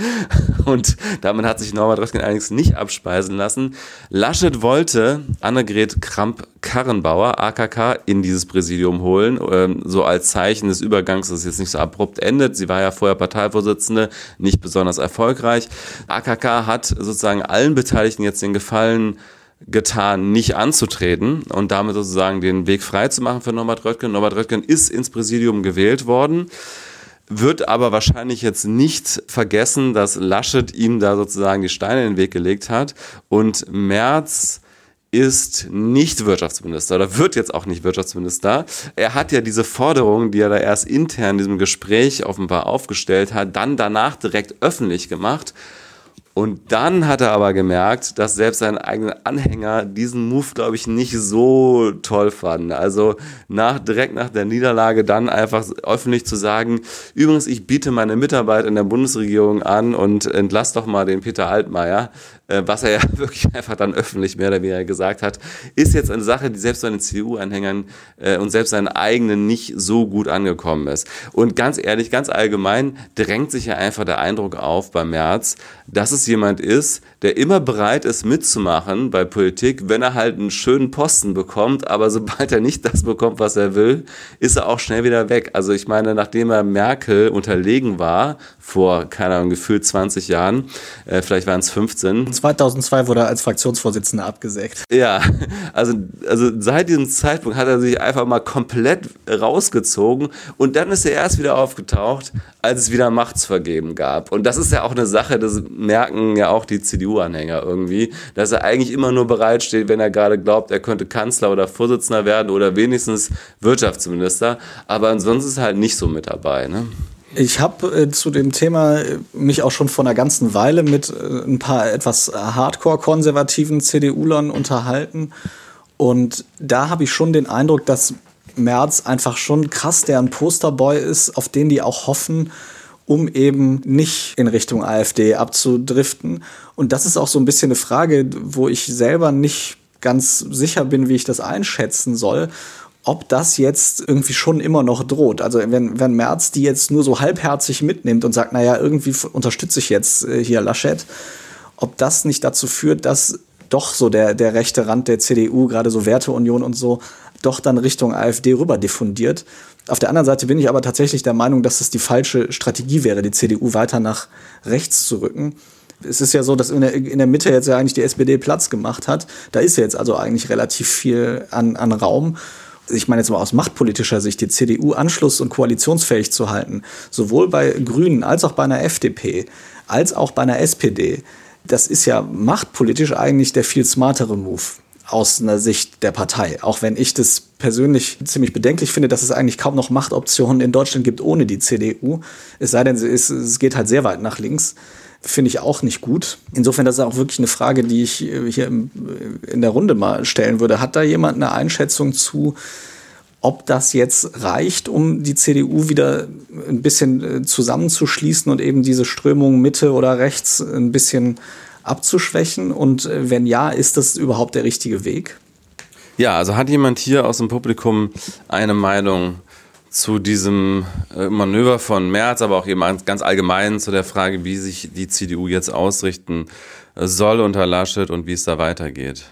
S2: Und damit hat sich Norbert Röttgen allerdings nicht abspeisen lassen. Laschet wollte Annegret Kramp-Karrenbauer, AKK, in dieses Präsidium holen, ähm, so als Zeichen des Übergangs, dass es jetzt nicht so abrupt endet. Sie war ja vorher Parteivorsitzende, nicht besonders erfolgreich. AKK hat sozusagen allen Beteiligten jetzt den Gefallen getan, nicht anzutreten und damit sozusagen den Weg frei zu machen für Norbert Röttgen. Norbert Röttgen ist ins Präsidium gewählt worden wird aber wahrscheinlich jetzt nicht vergessen, dass Laschet ihm da sozusagen die Steine in den Weg gelegt hat und Merz ist nicht Wirtschaftsminister oder wird jetzt auch nicht Wirtschaftsminister. Er hat ja diese Forderung, die er da erst intern in diesem Gespräch offenbar aufgestellt hat, dann danach direkt öffentlich gemacht und dann hat er aber gemerkt, dass selbst seine eigenen Anhänger diesen Move, glaube ich, nicht so toll fanden. Also nach, direkt nach der Niederlage dann einfach öffentlich zu sagen, übrigens, ich biete meine Mitarbeit in der Bundesregierung an und entlass doch mal den Peter Altmaier. Äh, was er ja wirklich einfach dann öffentlich mehr oder weniger gesagt hat, ist jetzt eine Sache, die selbst seinen CDU-Anhängern äh, und selbst seinen eigenen nicht so gut angekommen ist. Und ganz ehrlich, ganz allgemein drängt sich ja einfach der Eindruck auf bei Merz, dass es jemand ist, der immer bereit ist mitzumachen bei Politik, wenn er halt einen schönen Posten bekommt, aber sobald er nicht das bekommt, was er will, ist er auch schnell wieder weg. Also ich meine, nachdem er Merkel unterlegen war, vor, keine Ahnung, gefühlt 20 Jahren, äh, vielleicht waren es 15,
S1: 2002 wurde er als Fraktionsvorsitzender abgesägt.
S2: Ja, also, also seit diesem Zeitpunkt hat er sich einfach mal komplett rausgezogen und dann ist er erst wieder aufgetaucht, als es wieder Machtsvergeben gab. Und das ist ja auch eine Sache, das merken ja auch die CDU-Anhänger irgendwie, dass er eigentlich immer nur bereitsteht, wenn er gerade glaubt, er könnte Kanzler oder Vorsitzender werden oder wenigstens Wirtschaftsminister. Aber ansonsten ist er halt nicht so mit dabei. Ne?
S1: Ich habe äh, zu dem Thema äh, mich auch schon vor einer ganzen Weile mit äh, ein paar etwas hardcore-konservativen CDU-Lern unterhalten. Und da habe ich schon den Eindruck, dass Merz einfach schon krass der ein Posterboy ist, auf den die auch hoffen, um eben nicht in Richtung AfD abzudriften. Und das ist auch so ein bisschen eine Frage, wo ich selber nicht ganz sicher bin, wie ich das einschätzen soll ob das jetzt irgendwie schon immer noch droht. Also wenn, wenn Merz die jetzt nur so halbherzig mitnimmt und sagt, naja, irgendwie unterstütze ich jetzt äh, hier Laschet, ob das nicht dazu führt, dass doch so der, der rechte Rand der CDU, gerade so Werteunion und so, doch dann Richtung AfD rüber diffundiert. Auf der anderen Seite bin ich aber tatsächlich der Meinung, dass es die falsche Strategie wäre, die CDU weiter nach rechts zu rücken. Es ist ja so, dass in der, in der Mitte jetzt ja eigentlich die SPD Platz gemacht hat. Da ist jetzt also eigentlich relativ viel an, an Raum ich meine jetzt mal aus machtpolitischer Sicht, die CDU anschluss- und koalitionsfähig zu halten, sowohl bei Grünen als auch bei einer FDP, als auch bei einer SPD, das ist ja machtpolitisch eigentlich der viel smartere Move aus einer Sicht der Partei. Auch wenn ich das persönlich ziemlich bedenklich finde, dass es eigentlich kaum noch Machtoptionen in Deutschland gibt ohne die CDU. Es sei denn, es, geht halt sehr weit nach links finde ich auch nicht gut. Insofern, das ist auch wirklich eine Frage, die ich äh, hier äh, in der Runde mal stellen würde. Hat da jemand eine Einschätzung zu, ob das jetzt reicht, um die CDU wieder ein bisschen äh, zusammenzuschließen und eben diese Strömung Mitte oder rechts ein bisschen abzuschwächen? Und wenn ja, ist das überhaupt der richtige Weg?
S2: Ja, also hat jemand hier aus dem Publikum eine Meinung zu diesem äh, Manöver von Merz, aber auch eben ganz allgemein zu der Frage, wie sich die CDU jetzt ausrichten äh, soll unter Laschet und wie es da weitergeht.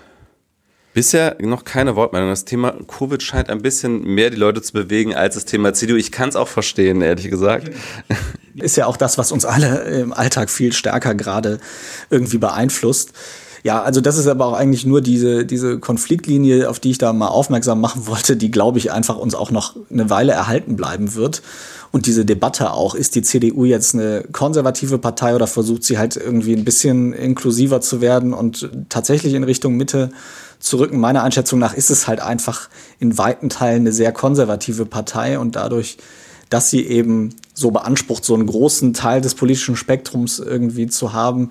S2: Bisher noch keine Wortmeldung. Das Thema Covid scheint ein bisschen mehr die Leute zu bewegen als das Thema CDU. Ich kann es auch verstehen, ehrlich gesagt.
S1: Ist ja auch das, was uns alle im Alltag viel stärker gerade irgendwie beeinflusst. Ja, also das ist aber auch eigentlich nur diese, diese Konfliktlinie, auf die ich da mal aufmerksam machen wollte, die, glaube ich, einfach uns auch noch eine Weile erhalten bleiben wird. Und diese Debatte auch, ist die CDU jetzt eine konservative Partei oder versucht sie halt irgendwie ein bisschen inklusiver zu werden und tatsächlich in Richtung Mitte zu rücken? Meiner Einschätzung nach ist es halt einfach in weiten Teilen eine sehr konservative Partei und dadurch, dass sie eben so beansprucht, so einen großen Teil des politischen Spektrums irgendwie zu haben,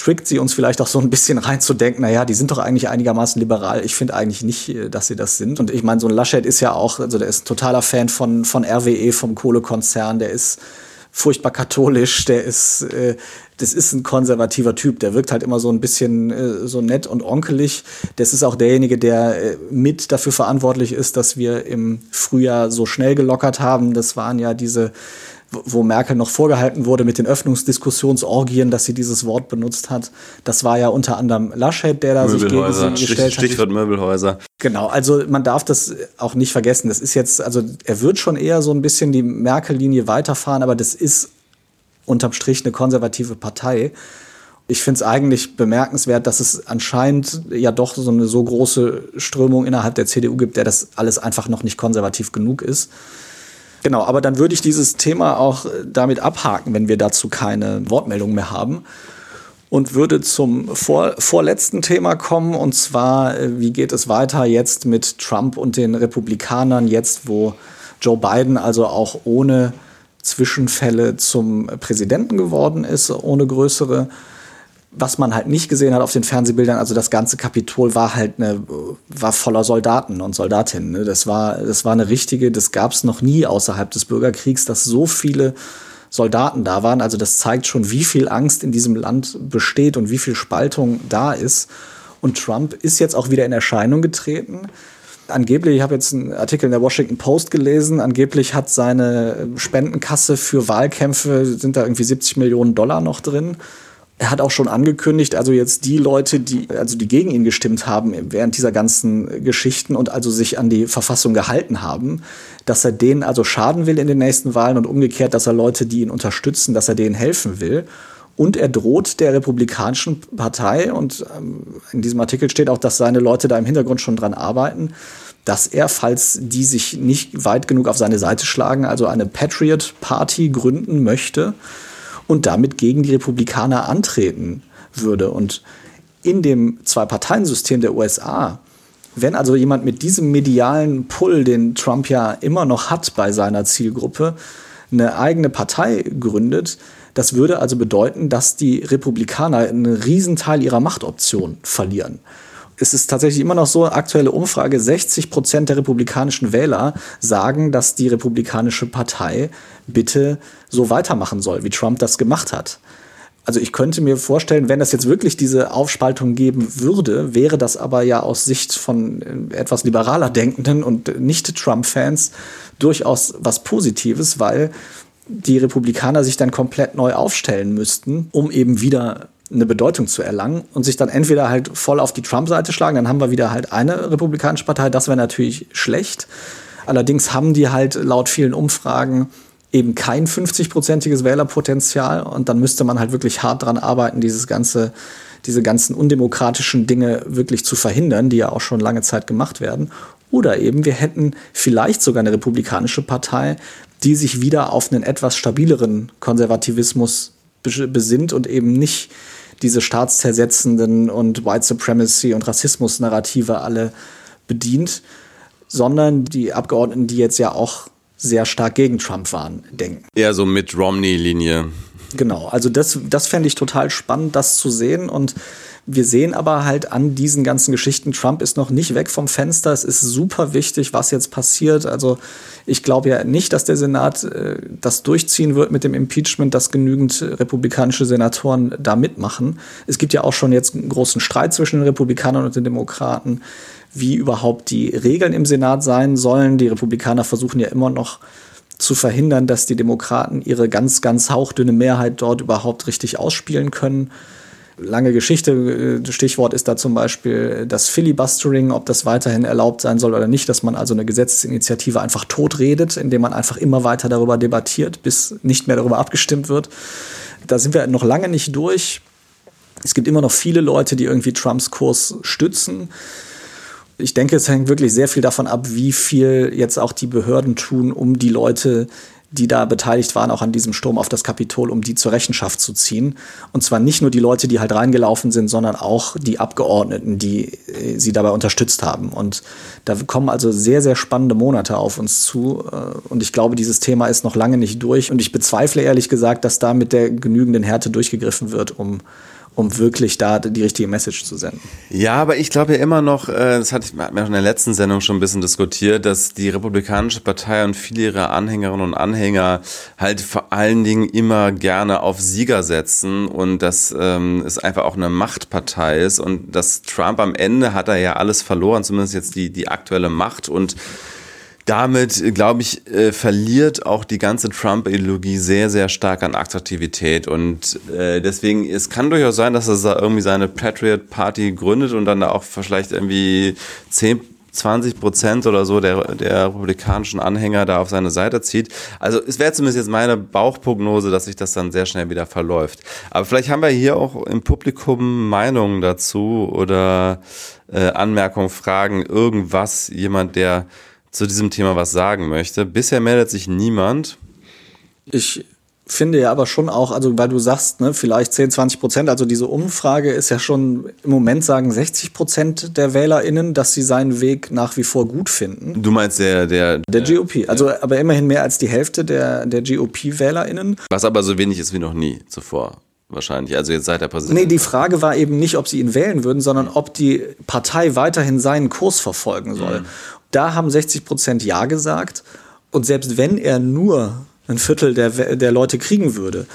S1: trickt sie uns vielleicht auch so ein bisschen reinzudenken, naja, die sind doch eigentlich einigermaßen liberal. Ich finde eigentlich nicht, äh, dass sie das sind. Und ich meine, so ein Laschet ist ja auch, also der ist ein totaler Fan von, von RWE, vom Kohlekonzern, der ist furchtbar katholisch, der ist, äh, das ist ein konservativer Typ, der wirkt halt immer so ein bisschen äh, so nett und onkelig. Das ist auch derjenige, der äh, mit dafür verantwortlich ist, dass wir im Frühjahr so schnell gelockert haben. Das waren ja diese wo Merkel noch vorgehalten wurde mit den Öffnungsdiskussionsorgien, dass sie dieses Wort benutzt hat. Das war ja unter anderem Laschet, der da sich gegen sie gestellt
S2: hat. Stichwort Möbelhäuser.
S1: Genau, also man darf das auch nicht vergessen. Das ist jetzt, also er wird schon eher so ein bisschen die Merkel-Linie weiterfahren, aber das ist unterm Strich eine konservative Partei. Ich finde es eigentlich bemerkenswert, dass es anscheinend ja doch so eine so große Strömung innerhalb der CDU gibt, der das alles einfach noch nicht konservativ genug ist. Genau, aber dann würde ich dieses Thema auch äh, damit abhaken, wenn wir dazu keine Wortmeldung mehr haben. Und würde zum vor, vorletzten Thema kommen, und zwar, äh, wie geht es weiter jetzt mit Trump und den Republikanern, jetzt wo Joe Biden also auch ohne Zwischenfälle zum Präsidenten geworden ist, ohne größere was man halt nicht gesehen hat auf den Fernsehbildern, also das ganze Kapitol war halt eine, war voller Soldaten und Soldatinnen. Ne? Das war, das war eine richtige, das gab es noch nie außerhalb des Bürgerkriegs, dass so viele Soldaten da waren. Also das zeigt schon, wie viel Angst in diesem Land besteht und wie viel Spaltung da ist. Und Trump ist jetzt auch wieder in Erscheinung getreten. Angeblich, ich habe jetzt einen Artikel in der Washington Post gelesen, angeblich hat seine Spendenkasse für Wahlkämpfe, sind da irgendwie 70 Millionen Dollar noch drin. Er hat auch schon angekündigt, also jetzt die Leute, die, also die gegen ihn gestimmt haben während dieser ganzen Geschichten und also sich an die Verfassung gehalten haben, dass er denen also schaden will in den nächsten Wahlen und umgekehrt, dass er Leute, die ihn unterstützen, dass er denen helfen will. Und er droht der Republikanischen Partei, und ähm, in diesem Artikel steht auch, dass seine Leute da im Hintergrund schon dran arbeiten, dass er, falls die sich nicht weit genug auf seine Seite schlagen, also eine Patriot Party gründen möchte und damit gegen die Republikaner antreten würde. Und in dem Zwei-Parteien-System der USA, wenn also jemand mit diesem medialen Pull, den Trump ja immer noch hat bei seiner Zielgruppe, eine eigene Partei gründet, das würde also bedeuten, dass die Republikaner einen Riesenteil ihrer Machtoption verlieren es ist tatsächlich immer noch so, aktuelle Umfrage, 60 Prozent der republikanischen Wähler sagen, dass die Republikanische Partei bitte so weitermachen soll, wie Trump das gemacht hat. Also ich könnte mir vorstellen, wenn es jetzt wirklich diese Aufspaltung geben würde, wäre das aber ja aus Sicht von äh, etwas liberaler Denkenden und Nicht-Trump-Fans durchaus was Positives, weil die Republikaner sich dann komplett neu aufstellen müssten, um eben wieder eine Bedeutung zu erlangen und sich dann entweder halt voll auf die Trump-Seite schlagen, dann haben wir wieder halt eine republikanische Partei, das wäre natürlich schlecht. Allerdings haben die halt laut vielen Umfragen eben kein 50-prozentiges Wählerpotenzial und dann müsste man halt wirklich hart dran arbeiten, dieses ganze, diese ganzen undemokratischen Dinge wirklich zu verhindern, die ja auch schon lange Zeit gemacht werden. Oder eben wir hätten vielleicht sogar eine republikanische Partei, die sich wieder auf einen etwas stabileren Konservativismus besinnt und eben nicht diese staatszersetzenden und White Supremacy und Rassismus-Narrative alle bedient, sondern die Abgeordneten, die jetzt ja auch sehr stark gegen Trump waren, denken.
S2: Eher so mit Romney-Linie.
S1: Genau, also das, das fände ich total spannend, das zu sehen. Und wir sehen aber halt an diesen ganzen Geschichten, Trump ist noch nicht weg vom Fenster. Es ist super wichtig, was jetzt passiert. Also ich glaube ja nicht, dass der Senat äh, das durchziehen wird mit dem Impeachment, dass genügend republikanische Senatoren da mitmachen. Es gibt ja auch schon jetzt einen großen Streit zwischen den Republikanern und den Demokraten, wie überhaupt die Regeln im Senat sein sollen. Die Republikaner versuchen ja immer noch zu verhindern, dass die Demokraten ihre ganz, ganz hauchdünne Mehrheit dort überhaupt richtig ausspielen können lange Geschichte. Äh, Stichwort ist da zum Beispiel das Filibustering, ob das weiterhin erlaubt sein soll oder nicht, dass man also eine Gesetzesinitiative einfach totredet, indem man einfach immer weiter darüber debattiert, bis nicht mehr darüber abgestimmt wird. Da sind wir noch lange nicht durch. Es gibt immer noch viele Leute, die irgendwie Trumps Kurs stützen. Ich denke, es hängt wirklich sehr viel davon ab, wie viel jetzt auch die Behörden tun, um die Leute die da beteiligt waren, auch an diesem Sturm auf das Kapitol, um die zur Rechenschaft zu ziehen. Und zwar nicht nur die Leute, die halt reingelaufen sind, sondern auch die Abgeordneten, die äh, sie dabei unterstützt haben. Und da kommen also sehr, sehr spannende Monate auf uns zu. Äh, und ich glaube, dieses Thema ist noch lange nicht durch. Und ich bezweifle ehrlich gesagt, dass da mit der genügenden Härte durchgegriffen wird, um um wirklich da die richtige Message zu senden.
S2: Ja, aber ich glaube ja immer noch, äh, das hatte ich mir in der letzten Sendung schon ein bisschen diskutiert, dass die Republikanische Partei und viele ihrer Anhängerinnen und Anhänger halt vor allen Dingen immer gerne auf Sieger setzen und dass ähm, es einfach auch eine Machtpartei ist und dass Trump am Ende hat er ja alles verloren, zumindest jetzt die, die aktuelle Macht und damit, glaube ich, äh, verliert auch die ganze Trump-Ideologie sehr, sehr stark an Attraktivität. Und äh, deswegen, es kann durchaus sein, dass er irgendwie seine Patriot Party gründet und dann auch vielleicht irgendwie 10 20 Prozent oder so der, der republikanischen Anhänger da auf seine Seite zieht. Also es wäre zumindest jetzt meine Bauchprognose, dass sich das dann sehr schnell wieder verläuft. Aber vielleicht haben wir hier auch im Publikum Meinungen dazu oder äh, Anmerkungen, Fragen, irgendwas, jemand, der zu diesem Thema was sagen möchte. Bisher meldet sich niemand.
S1: Ich finde ja aber schon auch, also weil du sagst, ne, vielleicht 10, 20 Prozent, also diese Umfrage ist ja schon im Moment sagen 60 Prozent der WählerInnen, dass sie seinen Weg nach wie vor gut finden.
S2: Du meinst der, der,
S1: der GOP, also ja. aber immerhin mehr als die Hälfte der, der GOP-WählerInnen.
S2: Was aber so wenig ist wie noch nie zuvor wahrscheinlich. Also jetzt seit der Präsident.
S1: Nee, die Frage war eben nicht, ob sie ihn wählen würden, sondern ob die Partei weiterhin seinen Kurs verfolgen soll. Mhm. Da haben 60 Prozent Ja gesagt. Und selbst wenn er nur ein Viertel der, der Leute kriegen würde,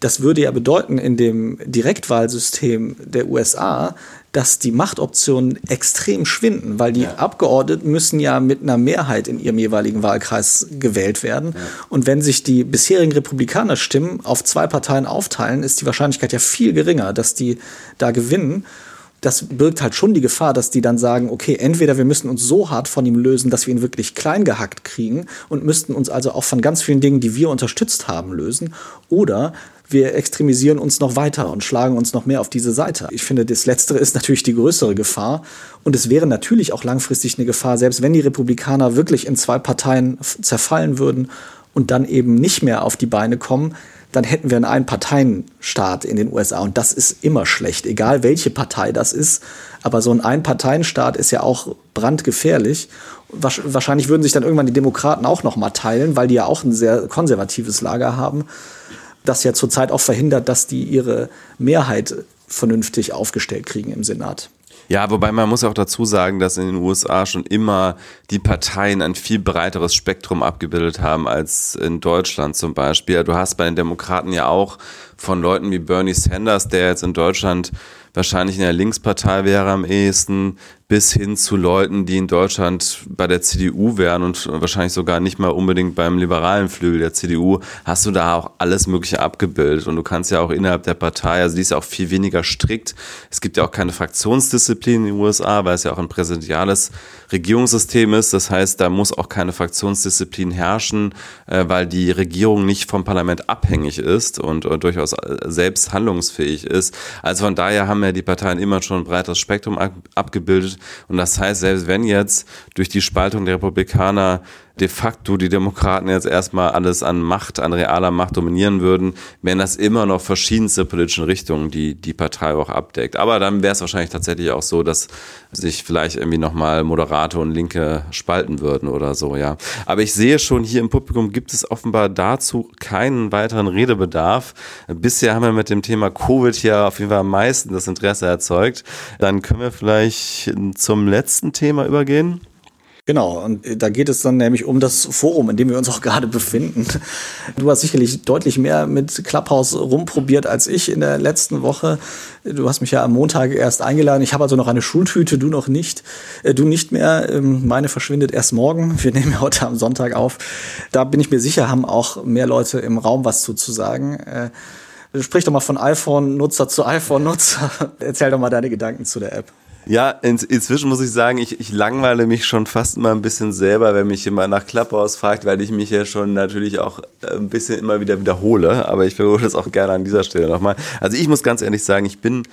S1: das würde ja bedeuten in dem Direktwahlsystem der USA, dass die Machtoptionen extrem schwinden, weil die ja. Abgeordneten müssen ja mit einer Mehrheit in ihrem jeweiligen Wahlkreis gewählt werden. Ja. Und wenn sich die bisherigen Republikaner-Stimmen auf zwei Parteien aufteilen, ist die Wahrscheinlichkeit ja viel geringer, dass die da gewinnen das birgt halt schon die Gefahr, dass die dann sagen, okay, entweder wir müssen uns so hart von ihm lösen, dass wir ihn wirklich klein gehackt kriegen und müssten uns also auch von ganz vielen Dingen, die wir unterstützt haben, lösen, oder wir extremisieren uns noch weiter und schlagen uns noch mehr auf diese Seite. Ich finde, das Letztere ist natürlich die größere Gefahr. Und es wäre natürlich auch langfristig eine Gefahr, selbst wenn die Republikaner wirklich in zwei Parteien zerfallen würden und dann eben nicht mehr auf die Beine kommen, dann hätten wir einen Einparteienstaat in den USA. Und das ist immer schlecht, egal welche Partei das ist. Aber so ein Einparteienstaat ist ja auch brandgefährlich. Wahrscheinlich würden sich dann irgendwann die Demokraten auch noch mal teilen, weil die ja auch ein sehr konservatives Lager haben, das ja zurzeit auch verhindert, dass die ihre Mehrheit vernünftig aufgestellt kriegen im Senat.
S2: Ja, wobei man muss auch dazu sagen, dass in den USA schon immer die Parteien ein viel breiteres Spektrum abgebildet haben als in Deutschland zum Beispiel. Du hast bei den Demokraten ja auch von Leuten wie Bernie Sanders, der jetzt in Deutschland wahrscheinlich in der Linkspartei wäre am ehesten, bis hin zu Leuten, die in Deutschland bei der CDU wären und wahrscheinlich sogar nicht mal unbedingt beim liberalen Flügel der CDU, hast du da auch alles Mögliche abgebildet. Und du kannst ja auch innerhalb der Partei, also die ist ja auch viel weniger strikt. Es gibt ja auch keine Fraktionsdisziplin in den USA, weil es ja auch ein präsidentiales Regierungssystem ist. Das heißt, da muss auch keine Fraktionsdisziplin herrschen, äh, weil die Regierung nicht vom Parlament abhängig ist und durchaus äh, selbst handlungsfähig ist. Also von daher haben ja die Parteien immer schon ein breiteres Spektrum abgebildet. Und das heißt, selbst wenn jetzt durch die Spaltung der Republikaner de facto die Demokraten jetzt erstmal alles an Macht, an realer Macht dominieren würden, wären das immer noch verschiedenste politische Richtungen, die die Partei auch abdeckt. Aber dann wäre es wahrscheinlich tatsächlich auch so, dass sich vielleicht irgendwie nochmal Moderate und Linke spalten würden oder so, ja. Aber ich sehe schon, hier im Publikum gibt es offenbar dazu keinen weiteren Redebedarf. Bisher haben wir mit dem Thema Covid hier auf jeden Fall am meisten das Interesse erzeugt. Dann können wir vielleicht zum letzten Thema übergehen.
S1: Genau, und da geht es dann nämlich um das Forum, in dem wir uns auch gerade befinden. Du hast sicherlich deutlich mehr mit Clubhouse rumprobiert als ich in der letzten Woche. Du hast mich ja am Montag erst eingeladen. Ich habe also noch eine Schultüte, du noch nicht. Äh, du nicht mehr. Ähm, meine verschwindet erst morgen. Wir nehmen heute am Sonntag auf. Da bin ich mir sicher, haben auch mehr Leute im Raum was zu, zu sagen. Äh, sprich doch mal von iPhone-Nutzer zu iPhone-Nutzer. Erzähl doch mal deine Gedanken zu der App.
S2: Ja, in, inzwischen muss ich sagen, ich, ich langweile mich schon fast immer ein bisschen selber, wenn mich jemand nach Clubhouse fragt, weil ich mich ja schon natürlich auch äh, ein bisschen immer wieder wiederhole. Aber ich wiederhole das auch gerne an dieser Stelle nochmal. Also ich muss ganz ehrlich sagen, ich bin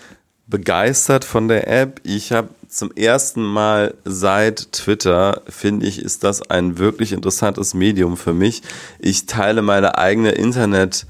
S2: begeistert von der App. Ich habe zum ersten Mal seit Twitter, finde ich, ist das ein wirklich interessantes Medium für mich. Ich teile meine eigene Internet-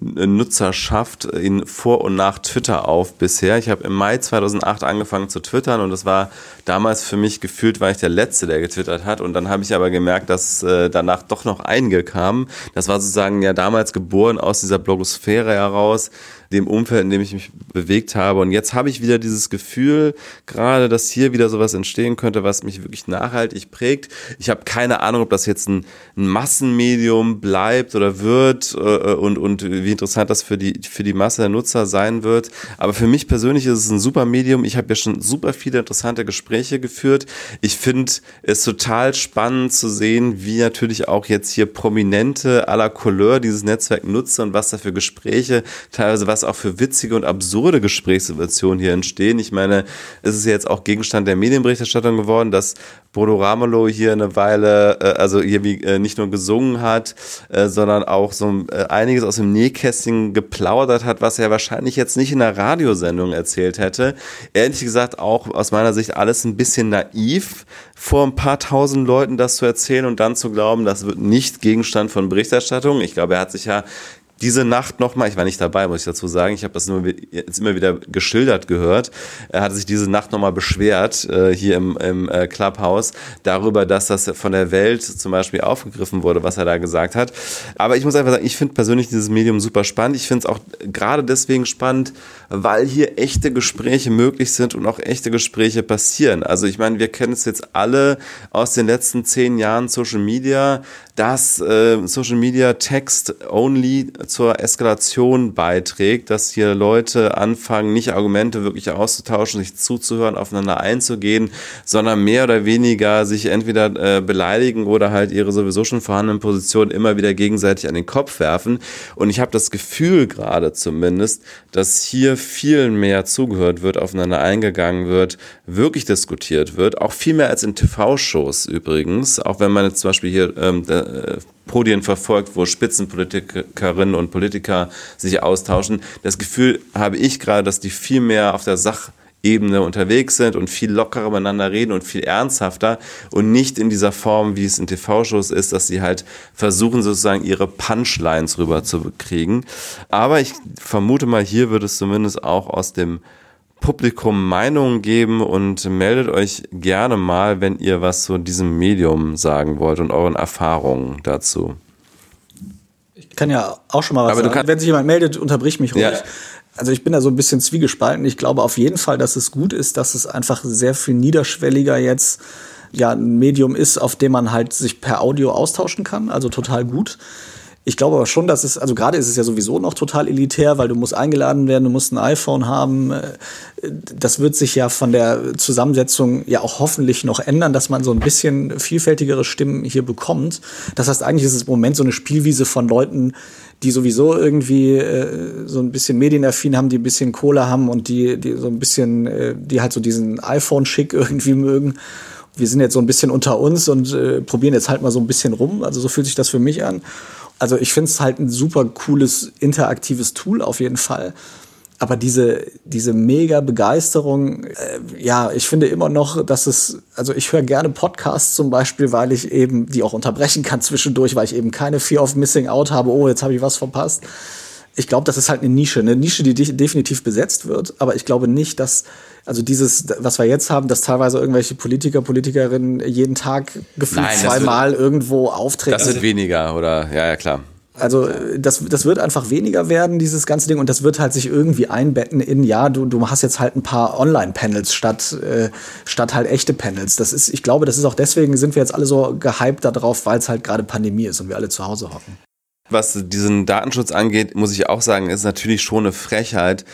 S2: Nutzerschaft in vor und nach Twitter auf bisher. Ich habe im Mai 2008 angefangen zu twittern und das war damals für mich gefühlt, war ich der Letzte, der getwittert hat. Und dann habe ich aber gemerkt, dass äh, danach doch noch einige kamen. Das war sozusagen ja damals geboren aus dieser Blogosphäre heraus dem Umfeld, in dem ich mich bewegt habe. Und jetzt habe ich wieder dieses Gefühl, gerade, dass hier wieder sowas entstehen könnte, was mich wirklich nachhaltig prägt. Ich habe keine Ahnung, ob das jetzt ein, ein Massenmedium bleibt oder wird äh, und, und wie interessant das für die, für die Masse der Nutzer sein wird. Aber für mich persönlich ist es ein super Medium. Ich habe ja schon super viele interessante Gespräche geführt. Ich finde es total spannend zu sehen, wie natürlich auch jetzt hier Prominente la Couleur dieses Netzwerk nutzen und was da für Gespräche, teilweise was auch für witzige und absurde Gesprächssituationen hier entstehen. Ich meine, es ist jetzt auch Gegenstand der Medienberichterstattung geworden, dass Bodo Ramelow hier eine Weile, äh, also hier wie äh, nicht nur gesungen hat, äh, sondern auch so äh, einiges aus dem Nähkästchen geplaudert hat, was er wahrscheinlich jetzt nicht in einer Radiosendung erzählt hätte. Ehrlich gesagt auch aus meiner Sicht alles ein bisschen naiv, vor ein paar tausend Leuten das zu erzählen und dann zu glauben, das wird nicht Gegenstand von Berichterstattung. Ich glaube, er hat sich ja diese Nacht nochmal, ich war nicht dabei, muss ich dazu sagen, ich habe das nur jetzt immer wieder geschildert gehört, er hatte sich diese Nacht nochmal beschwert, äh, hier im, im äh, Clubhouse, darüber, dass das von der Welt zum Beispiel aufgegriffen wurde, was er da gesagt hat. Aber ich muss einfach sagen, ich finde persönlich dieses Medium super spannend. Ich finde es auch gerade deswegen spannend, weil hier echte Gespräche möglich sind und auch echte Gespräche passieren. Also ich meine, wir kennen es jetzt alle aus den letzten zehn Jahren Social Media, dass äh, Social Media Text only zur Eskalation beiträgt, dass hier Leute anfangen, nicht Argumente wirklich auszutauschen, sich zuzuhören, aufeinander einzugehen, sondern mehr oder weniger sich entweder äh, beleidigen oder halt ihre sowieso schon vorhandenen Positionen immer wieder gegenseitig an den Kopf werfen. Und ich habe das Gefühl gerade zumindest, dass hier viel mehr zugehört wird, aufeinander eingegangen wird, wirklich diskutiert wird, auch viel mehr als in TV-Shows übrigens, auch wenn man jetzt zum Beispiel hier ähm, äh, Podien verfolgt, wo Spitzenpolitikerinnen und Politiker sich austauschen. Das Gefühl habe ich gerade, dass die viel mehr auf der Sachebene unterwegs sind und viel lockerer miteinander reden und viel ernsthafter und nicht in dieser Form, wie es in TV-Shows ist, dass sie halt versuchen sozusagen ihre Punchlines rüber zu kriegen. Aber ich vermute mal, hier wird es zumindest auch aus dem Publikum Meinungen geben und meldet euch gerne mal, wenn ihr was zu diesem Medium sagen wollt und euren Erfahrungen dazu.
S1: Ich kann ja auch schon mal was
S2: Aber
S1: sagen. Wenn sich jemand meldet, unterbrich mich ruhig. Ja. Also ich bin da so ein bisschen zwiegespalten. Ich glaube auf jeden Fall, dass es gut ist, dass es einfach sehr viel niederschwelliger jetzt ja ein Medium ist, auf dem man halt sich per Audio austauschen kann. Also total gut. Ich glaube aber schon, dass es, also gerade ist es ja sowieso noch total elitär, weil du musst eingeladen werden, du musst ein iPhone haben. Das wird sich ja von der Zusammensetzung ja auch hoffentlich noch ändern, dass man so ein bisschen vielfältigere Stimmen hier bekommt. Das heißt, eigentlich ist es im Moment so eine Spielwiese von Leuten, die sowieso irgendwie äh, so ein bisschen medienaffin haben, die ein bisschen Kohle haben und die, die so ein bisschen, äh, die halt so diesen iPhone-Schick irgendwie mögen. Wir sind jetzt so ein bisschen unter uns und äh, probieren jetzt halt mal so ein bisschen rum. Also so fühlt sich das für mich an. Also ich finde es halt ein super cooles interaktives Tool auf jeden Fall. Aber diese, diese mega Begeisterung, äh, ja, ich finde immer noch, dass es, also ich höre gerne Podcasts zum Beispiel, weil ich eben die auch unterbrechen kann zwischendurch, weil ich eben keine Fear of Missing Out habe, oh, jetzt habe ich was verpasst ich glaube, das ist halt eine Nische, eine Nische, die definitiv besetzt wird, aber ich glaube nicht, dass, also dieses, was wir jetzt haben, dass teilweise irgendwelche Politiker, Politikerinnen jeden Tag gefühlt Nein, zweimal irgendwo auftreten.
S2: Das wird weniger, oder? Ja, ja, klar.
S1: Also das, das wird einfach weniger werden, dieses ganze Ding, und das wird halt sich irgendwie einbetten in, ja, du, du hast jetzt halt ein paar Online-Panels statt, äh, statt halt echte Panels. Das ist, ich glaube, das ist auch deswegen, sind wir jetzt alle so gehypt darauf, weil es halt gerade Pandemie ist und wir alle zu Hause hocken.
S2: Was diesen Datenschutz angeht, muss ich auch sagen, ist natürlich schon eine Frechheit,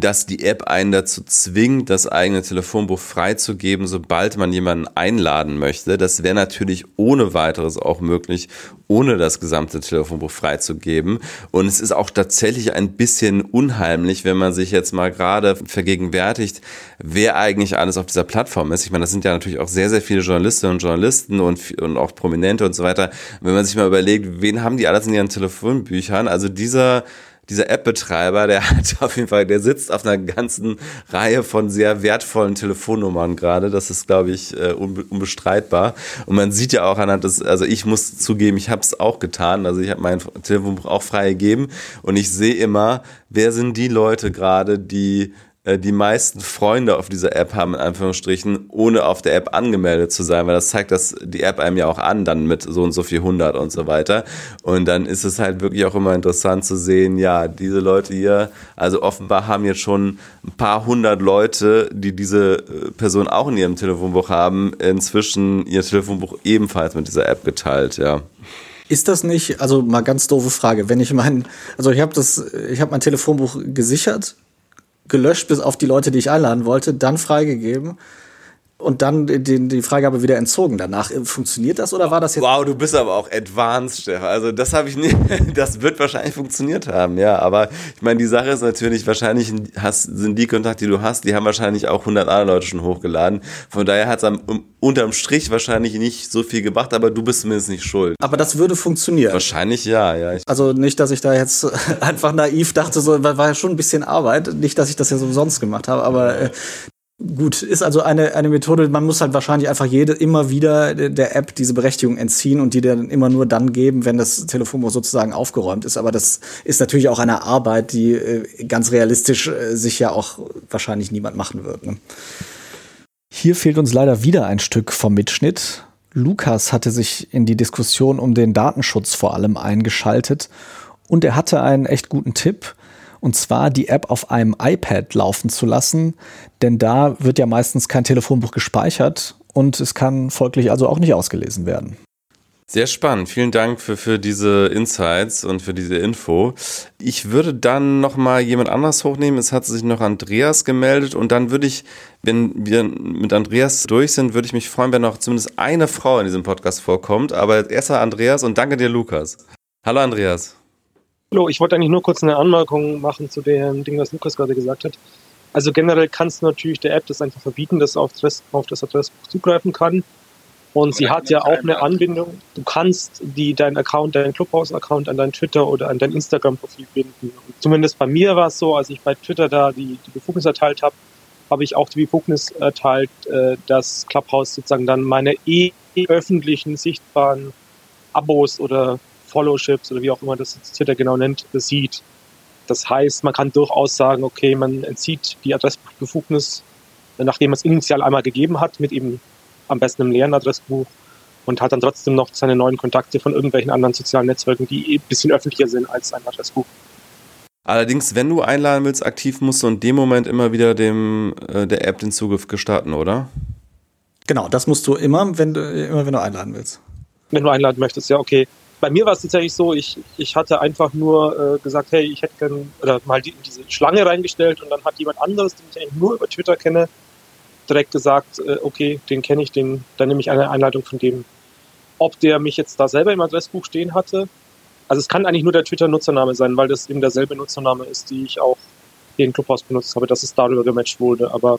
S2: dass die App einen dazu zwingt, das eigene Telefonbuch freizugeben, sobald man jemanden einladen möchte. Das wäre natürlich ohne weiteres auch möglich, ohne das gesamte Telefonbuch freizugeben. Und es ist auch tatsächlich ein bisschen unheimlich, wenn man sich jetzt mal gerade vergegenwärtigt, wer eigentlich alles auf dieser Plattform ist. Ich meine, das sind ja natürlich auch sehr, sehr viele Journalistinnen und Journalisten und, und auch Prominente und so weiter. Wenn man sich mal überlegt, wen haben die alles in ihren Telefonbüchern? Also dieser dieser App-Betreiber, der hat auf jeden Fall, der sitzt auf einer ganzen Reihe von sehr wertvollen Telefonnummern gerade. Das ist, glaube ich, äh, unbestreitbar. Und man sieht ja auch anhand des, also ich muss zugeben, ich habe es auch getan. Also ich habe mein Telefonbuch auch freigegeben und ich sehe immer, wer sind die Leute gerade, die die meisten Freunde auf dieser App haben, in Anführungsstrichen, ohne auf der App angemeldet zu sein, weil das zeigt das die App einem ja auch an, dann mit so und so viel hundert und so weiter. Und dann ist es halt wirklich auch immer interessant zu sehen, ja, diese Leute hier, also offenbar haben jetzt schon ein paar hundert Leute, die diese äh, Person auch in ihrem Telefonbuch haben, inzwischen ihr Telefonbuch ebenfalls mit dieser App geteilt, ja.
S1: Ist das nicht, also mal ganz doofe Frage, wenn ich mein, also ich habe das, ich habe mein Telefonbuch gesichert, gelöscht bis auf die Leute, die ich einladen wollte, dann freigegeben und dann die, die Freigabe wieder entzogen danach. Funktioniert das oder war das jetzt?
S2: Wow, du bist aber auch advanced, Stefan. Also das habe ich nicht, das wird wahrscheinlich funktioniert haben, ja. Aber ich meine, die Sache ist natürlich, wahrscheinlich hast, sind die Kontakte, die du hast, die haben wahrscheinlich auch 100 andere Leute schon hochgeladen. Von daher hat es unterm Strich wahrscheinlich nicht so viel gebracht, aber du bist zumindest nicht schuld.
S1: Aber das würde funktionieren.
S2: Wahrscheinlich ja, ja.
S1: Also nicht, dass ich da jetzt einfach naiv dachte, so war ja schon ein bisschen Arbeit. Nicht, dass ich das ja so umsonst gemacht habe, aber äh, Gut, ist also eine, eine Methode, man muss halt wahrscheinlich einfach jede, immer wieder der App diese Berechtigung entziehen und die dann immer nur dann geben, wenn das Telefonbuch sozusagen aufgeräumt ist. Aber das ist natürlich auch eine Arbeit, die äh, ganz realistisch äh, sich ja auch wahrscheinlich niemand machen wird. Ne? Hier fehlt uns leider wieder ein Stück vom Mitschnitt. Lukas hatte sich in die Diskussion um den Datenschutz vor allem eingeschaltet und er hatte einen echt guten Tipp und zwar die App auf einem iPad laufen zu lassen, denn da wird ja meistens kein Telefonbuch gespeichert und es kann folglich also auch nicht ausgelesen werden.
S2: Sehr spannend. Vielen Dank für, für diese Insights und für diese Info. Ich würde dann noch mal jemand anders hochnehmen. Es hat sich noch Andreas gemeldet und dann würde ich, wenn wir mit Andreas durch sind, würde ich mich freuen, wenn noch zumindest eine Frau in diesem Podcast vorkommt. Aber erster Andreas und danke dir, Lukas. Hallo, Andreas.
S4: Hallo, ich wollte eigentlich nur kurz eine Anmerkung machen zu dem Ding, was Lukas gerade gesagt hat. Also generell kannst du natürlich der App das einfach verbieten, dass auf das, auf das Adressbuch zugreifen kann. Und sie hat ja auch eine Anbindung. Du kannst die, deinen Account, deinen Clubhouse-Account an dein Twitter oder an dein Instagram-Profil binden. Und zumindest bei mir war es so, als ich bei Twitter da die, die Befugnis erteilt habe, habe ich auch die Befugnis erteilt, äh, dass Clubhouse sozusagen dann meine eh öffentlichen, sichtbaren Abos oder Followships oder wie auch immer das Twitter genau nennt, sieht. Das heißt, man kann durchaus sagen, okay, man entzieht die Adressbefugnis, nachdem man es initial einmal gegeben hat, mit eben am besten einem leeren Adressbuch und hat dann trotzdem noch seine neuen Kontakte von irgendwelchen anderen sozialen Netzwerken, die ein bisschen öffentlicher sind als ein Adressbuch.
S2: Allerdings, wenn du einladen willst, aktiv musst du in dem Moment immer wieder dem, äh, der App den Zugriff gestatten, oder?
S1: Genau, das musst du immer, wenn du, immer wenn du einladen willst.
S4: Wenn du einladen möchtest, ja, okay bei mir war es tatsächlich so, ich, ich hatte einfach nur äh, gesagt, hey, ich hätte gern, oder mal die, diese Schlange reingestellt und dann hat jemand anderes, den ich eigentlich nur über Twitter kenne, direkt gesagt, äh, okay, den kenne ich, den, dann nehme ich eine Einleitung von dem. Ob der mich jetzt da selber im Adressbuch stehen hatte, also es kann eigentlich nur der Twitter-Nutzername sein, weil das eben derselbe Nutzername ist, die ich auch hier in Clubhouse benutzt habe, dass es darüber gematcht wurde. Aber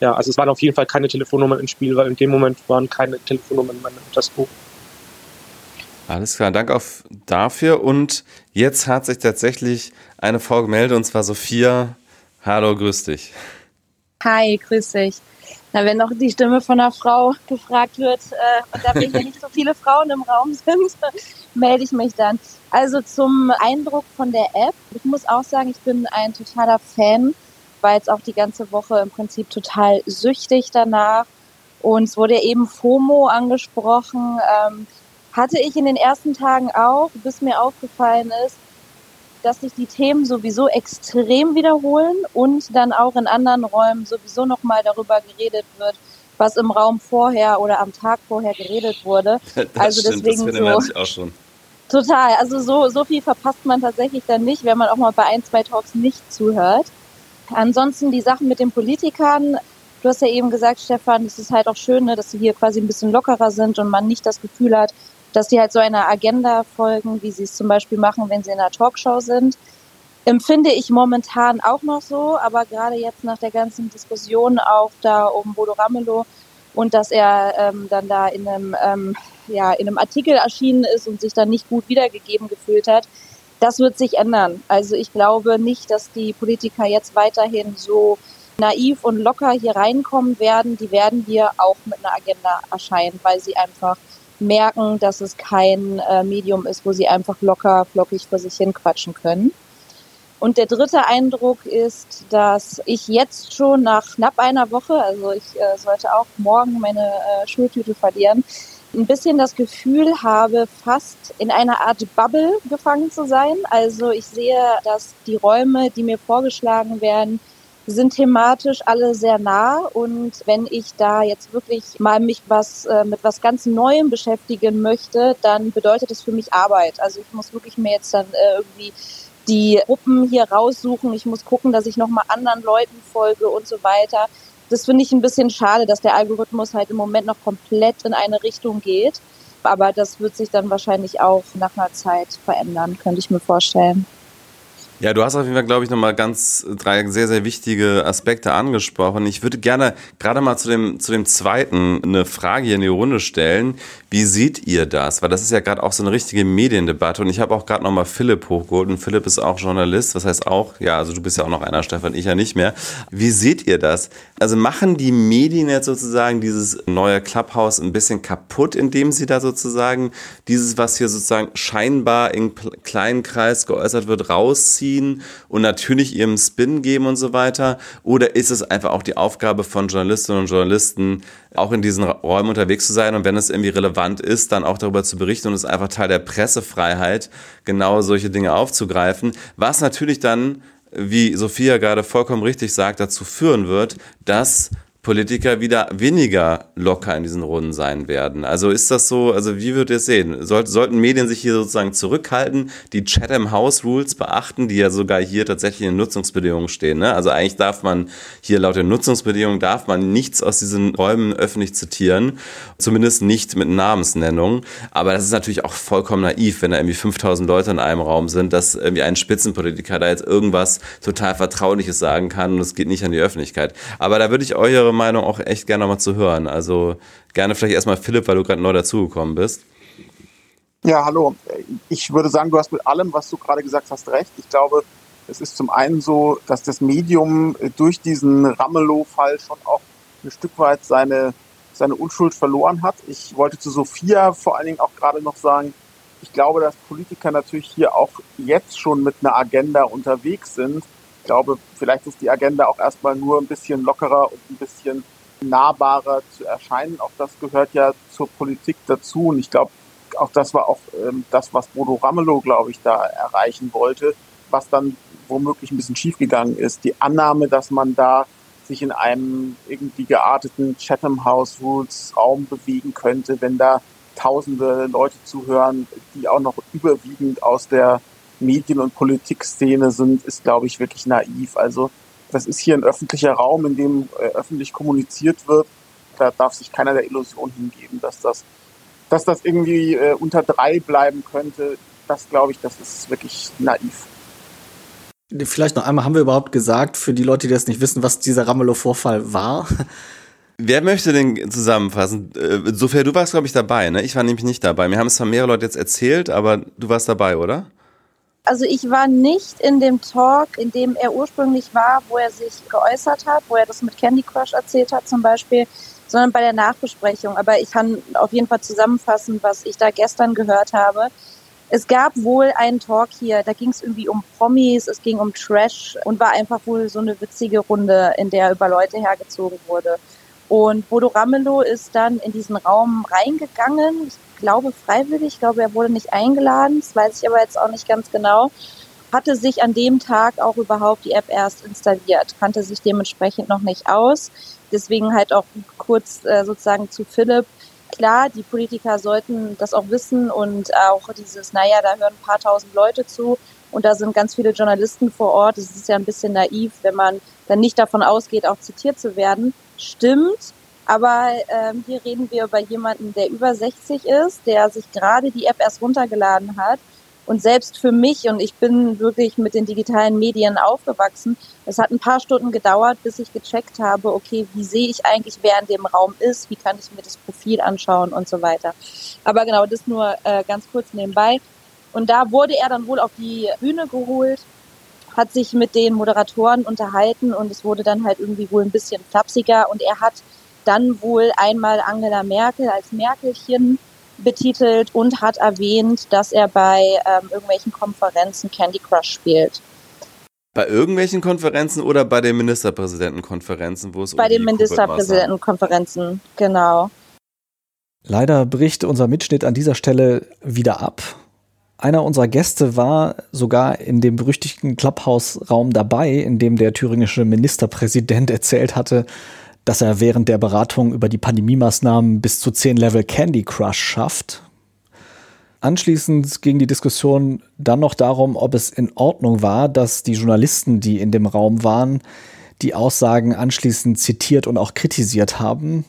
S4: ja, also es waren auf jeden Fall keine Telefonnummern im Spiel, weil in dem Moment waren keine Telefonnummern in meinem Adressbuch.
S2: Alles klar, danke auf dafür. Und jetzt hat sich tatsächlich eine Frau gemeldet, und zwar Sophia. Hallo, grüß dich.
S5: Hi, grüß dich. Na, wenn noch die Stimme von einer Frau gefragt wird, äh, und da ja nicht so viele Frauen im Raum sind, melde ich mich dann. Also zum Eindruck von der App. Ich muss auch sagen, ich bin ein totaler Fan, war jetzt auch die ganze Woche im Prinzip total süchtig danach. Und es wurde eben FOMO angesprochen. Ähm, hatte ich in den ersten Tagen auch, bis mir aufgefallen ist, dass sich die Themen sowieso extrem wiederholen und dann auch in anderen Räumen sowieso nochmal darüber geredet wird, was im Raum vorher oder am Tag vorher geredet wurde.
S2: Das also stimmt, deswegen das so, ich auch schon.
S5: Total, also so, so viel verpasst man tatsächlich dann nicht, wenn man auch mal bei ein, zwei Talks nicht zuhört. Ansonsten die Sachen mit den Politikern, du hast ja eben gesagt, Stefan, es ist halt auch schön, ne, dass sie hier quasi ein bisschen lockerer sind und man nicht das Gefühl hat, dass sie halt so einer Agenda folgen, wie sie es zum Beispiel machen, wenn sie in einer Talkshow sind. Empfinde ich momentan auch noch so, aber gerade jetzt nach der ganzen Diskussion auch da um Bodo Ramelow und dass er ähm, dann da in einem, ähm, ja, in einem Artikel erschienen ist und sich dann nicht gut wiedergegeben gefühlt hat, das wird sich ändern. Also ich glaube nicht, dass die Politiker jetzt weiterhin so naiv und locker hier reinkommen werden. Die werden hier auch mit einer Agenda erscheinen, weil sie einfach merken, dass es kein äh, Medium ist, wo sie einfach locker, flockig vor sich hin quatschen können. Und der dritte Eindruck ist, dass ich jetzt schon nach knapp einer Woche, also ich äh, sollte auch morgen meine äh, Schultüte verlieren, ein bisschen das Gefühl habe, fast in einer Art Bubble gefangen zu sein. Also ich sehe, dass die Räume, die mir vorgeschlagen werden, sind thematisch alle sehr nah und wenn ich da jetzt wirklich mal mich was äh, mit was ganz Neuem beschäftigen möchte, dann bedeutet das für mich Arbeit. Also ich muss wirklich mir jetzt dann äh, irgendwie die Gruppen hier raussuchen. Ich muss gucken, dass ich nochmal anderen Leuten folge und so weiter. Das finde ich ein bisschen schade, dass der Algorithmus halt im Moment noch komplett in eine Richtung geht. Aber das wird sich dann wahrscheinlich auch nach einer Zeit verändern, könnte ich mir vorstellen.
S2: Ja, du hast auf jeden Fall, glaube ich, nochmal ganz drei sehr, sehr wichtige Aspekte angesprochen. Ich würde gerne gerade mal zu dem, zu dem zweiten eine Frage hier in die Runde stellen. Wie seht ihr das? Weil das ist ja gerade auch so eine richtige Mediendebatte und ich habe auch gerade nochmal Philipp hochgeholt und Philipp ist auch Journalist. Was heißt auch, ja, also du bist ja auch noch einer, Stefan, ich ja nicht mehr. Wie seht ihr das? Also machen die Medien jetzt sozusagen dieses neue Clubhouse ein bisschen kaputt, indem sie da sozusagen dieses, was hier sozusagen scheinbar im kleinen Kreis geäußert wird, rausziehen? Ziehen und natürlich ihrem Spin geben und so weiter? Oder ist es einfach auch die Aufgabe von Journalistinnen und Journalisten, auch in diesen Räumen unterwegs zu sein und wenn es irgendwie relevant ist, dann auch darüber zu berichten und es ist einfach Teil der Pressefreiheit, genau solche Dinge aufzugreifen, was natürlich dann wie Sophia gerade vollkommen richtig sagt, dazu führen wird, dass Politiker wieder weniger locker in diesen Runden sein werden. Also ist das so, also wie würdet ihr es sehen? Soll, sollten Medien sich hier sozusagen zurückhalten, die Chatham House Rules beachten, die ja sogar hier tatsächlich in Nutzungsbedingungen stehen? Ne? Also eigentlich darf man hier laut den Nutzungsbedingungen darf man nichts aus diesen Räumen öffentlich zitieren, zumindest nicht mit Namensnennung. Aber das ist natürlich auch vollkommen naiv, wenn da irgendwie 5000 Leute in einem Raum sind, dass irgendwie ein Spitzenpolitiker da jetzt irgendwas total Vertrauliches sagen kann und es geht nicht an die Öffentlichkeit. Aber da würde ich eure eure Meinung auch echt gerne mal zu hören. Also gerne vielleicht erstmal Philipp, weil du gerade neu dazugekommen bist.
S6: Ja, hallo. Ich würde sagen, du hast mit allem, was du gerade gesagt hast, recht. Ich glaube, es ist zum einen so, dass das Medium durch diesen Ramelow-Fall schon auch ein Stück weit seine, seine Unschuld verloren hat. Ich wollte zu Sophia vor allen Dingen auch gerade noch sagen, ich glaube, dass Politiker natürlich hier auch jetzt schon mit einer Agenda unterwegs sind, glaube, vielleicht ist die Agenda auch erstmal nur ein bisschen lockerer und ein bisschen nahbarer zu erscheinen. Auch das gehört ja zur Politik dazu. Und ich glaube, auch das war auch ähm, das, was Bodo Ramelow, glaube ich, da erreichen wollte, was dann womöglich ein bisschen schiefgegangen ist. Die Annahme, dass man da sich in einem irgendwie gearteten Chatham House Rules Raum bewegen könnte, wenn da tausende Leute zuhören, die auch noch überwiegend aus der Medien- und Politikszene sind, ist, glaube ich, wirklich naiv. Also das ist hier ein öffentlicher Raum, in dem äh, öffentlich kommuniziert wird. Da darf sich keiner der Illusion hingeben, dass das, dass das irgendwie äh, unter drei bleiben könnte. Das glaube ich, das ist wirklich naiv.
S1: Vielleicht noch einmal, haben wir überhaupt gesagt, für die Leute, die das nicht wissen, was dieser Ramelow-Vorfall war?
S2: Wer möchte den zusammenfassen? Äh, Sophia, du warst, glaube ich, dabei, ne? Ich war nämlich nicht dabei. Mir haben es zwar mehrere Leute jetzt erzählt, aber du warst dabei, oder?
S5: Also ich war nicht in dem Talk, in dem er ursprünglich war, wo er sich geäußert hat, wo er das mit Candy Crush erzählt hat zum Beispiel, sondern bei der Nachbesprechung. Aber ich kann auf jeden Fall zusammenfassen, was ich da gestern gehört habe. Es gab wohl einen Talk hier, da ging es irgendwie um Promis, es ging um Trash und war einfach wohl so eine witzige Runde, in der über Leute hergezogen wurde. Und Bodo Ramelow ist dann in diesen Raum reingegangen. Ich glaube freiwillig, ich glaube, er wurde nicht eingeladen, das weiß ich aber jetzt auch nicht ganz genau. Hatte sich an dem Tag auch überhaupt die App erst installiert, kannte sich dementsprechend noch nicht aus. Deswegen halt auch kurz äh, sozusagen zu Philipp. Klar, die Politiker sollten das auch wissen und auch dieses, naja, da hören ein paar tausend Leute zu und da sind ganz viele Journalisten vor Ort. Es ist ja ein bisschen naiv, wenn man dann nicht davon ausgeht, auch zitiert zu werden stimmt. Aber ähm, hier reden wir über jemanden, der über 60 ist, der sich gerade die App erst runtergeladen hat. Und selbst für mich, und ich bin wirklich mit den digitalen Medien aufgewachsen, es hat ein paar Stunden gedauert, bis ich gecheckt habe, okay, wie sehe ich eigentlich, wer in dem Raum ist, wie kann ich mir das Profil anschauen und so weiter. Aber genau, das nur äh, ganz kurz nebenbei. Und da wurde er dann wohl auf die Bühne geholt hat sich mit den Moderatoren unterhalten und es wurde dann halt irgendwie wohl ein bisschen flapsiger und er hat dann wohl einmal Angela Merkel als Merkelchen betitelt und hat erwähnt, dass er bei ähm, irgendwelchen Konferenzen Candy Crush spielt.
S2: Bei irgendwelchen Konferenzen oder bei den Ministerpräsidentenkonferenzen, wo es
S5: Bei
S2: um
S5: den Ministerpräsidentenkonferenzen, genau.
S1: Leider bricht unser Mitschnitt an dieser Stelle wieder ab. Einer unserer Gäste war sogar in dem berüchtigten Clubhouse-Raum dabei, in dem der thüringische Ministerpräsident erzählt hatte, dass er während der Beratung über die Pandemiemaßnahmen bis zu 10 Level Candy Crush schafft. Anschließend ging die Diskussion dann noch darum, ob es in Ordnung war, dass die Journalisten, die in dem Raum waren, die Aussagen anschließend zitiert und auch kritisiert haben.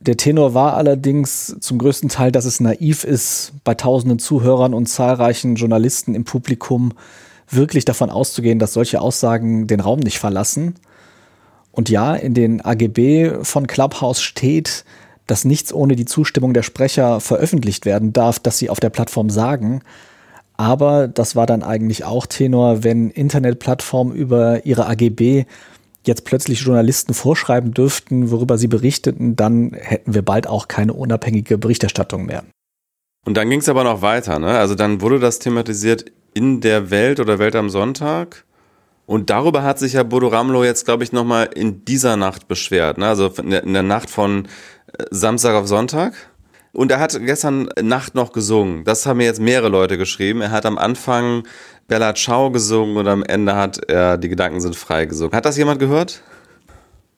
S1: Der Tenor war allerdings zum größten Teil, dass es naiv ist, bei tausenden Zuhörern und zahlreichen Journalisten im Publikum wirklich davon auszugehen, dass solche Aussagen den Raum nicht verlassen. Und ja, in den AGB von Clubhouse steht, dass nichts ohne die Zustimmung der Sprecher veröffentlicht werden darf, dass sie auf der Plattform sagen. Aber das war dann eigentlich auch Tenor, wenn Internetplattformen über ihre AGB jetzt plötzlich Journalisten vorschreiben dürften, worüber sie berichteten, dann hätten wir bald auch keine unabhängige Berichterstattung mehr.
S2: Und dann ging es aber noch weiter, ne? Also dann wurde das thematisiert in der Welt oder Welt am Sonntag. Und darüber hat sich ja Bodo Ramlo jetzt, glaube ich, nochmal in dieser Nacht beschwert. Ne? Also in der, Nacht von äh, Samstag auf Sonntag. Und er hat gestern Nacht noch gesungen. Das haben mir jetzt mehrere Leute geschrieben. Er hat am Anfang Bella Ciao gesungen und am Ende hat er Die Gedanken sind frei gesungen. Hat das jemand gehört?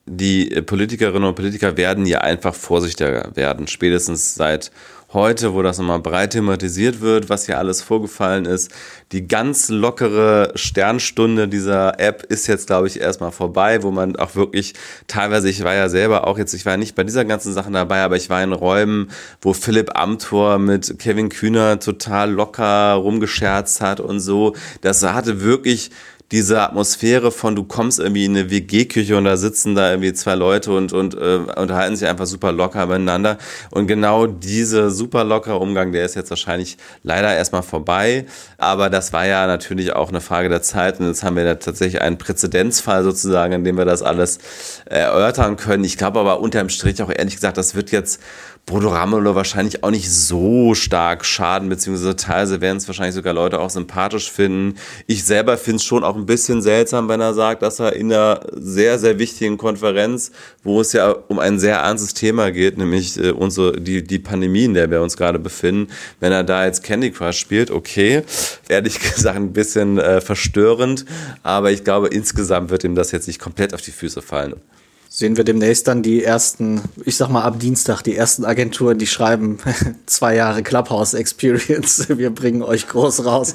S2: Die Politikerinnen und Politiker werden ja einfach vorsichtiger werden, spätestens seit heute, wo das nochmal breit thematisiert wird, was hier alles vorgefallen ist. Die ganz lockere Sternstunde dieser App ist jetzt, glaube ich, erstmal vorbei, wo man auch wirklich teilweise, ich war ja selber auch jetzt, ich war nicht bei dieser ganzen Sache dabei, aber ich war in Räumen, wo Philipp Amthor mit Kevin Kühner total locker rumgescherzt hat und so. Das hatte wirklich diese Atmosphäre von, du kommst irgendwie in eine WG-Küche und da sitzen da irgendwie zwei Leute und, und äh, unterhalten sich einfach super locker miteinander. Und genau diese super lockere Umgang, der ist jetzt wahrscheinlich leider erstmal vorbei. Aber das war ja natürlich auch eine Frage der Zeit. Und jetzt haben wir da tatsächlich einen Präzedenzfall sozusagen, in dem wir das alles erörtern können. Ich glaube aber unterm Strich auch ehrlich gesagt, das wird jetzt Bodo Ramelow wahrscheinlich auch nicht so stark schaden, beziehungsweise teilweise werden es wahrscheinlich sogar Leute auch sympathisch finden. Ich selber finde es schon auch ein bisschen seltsam, wenn er sagt, dass er in einer sehr, sehr wichtigen Konferenz, wo es ja um ein sehr ernstes Thema geht, nämlich äh, unsere, die, die Pandemie, in der wir uns gerade befinden, wenn er da jetzt Candy Crush spielt, okay, ehrlich gesagt ein bisschen äh, verstörend, aber ich glaube, insgesamt wird ihm das jetzt nicht komplett auf die Füße fallen
S1: sehen wir demnächst dann die ersten, ich sag mal ab Dienstag, die ersten Agenturen, die schreiben zwei Jahre Clubhouse Experience, wir bringen euch groß raus.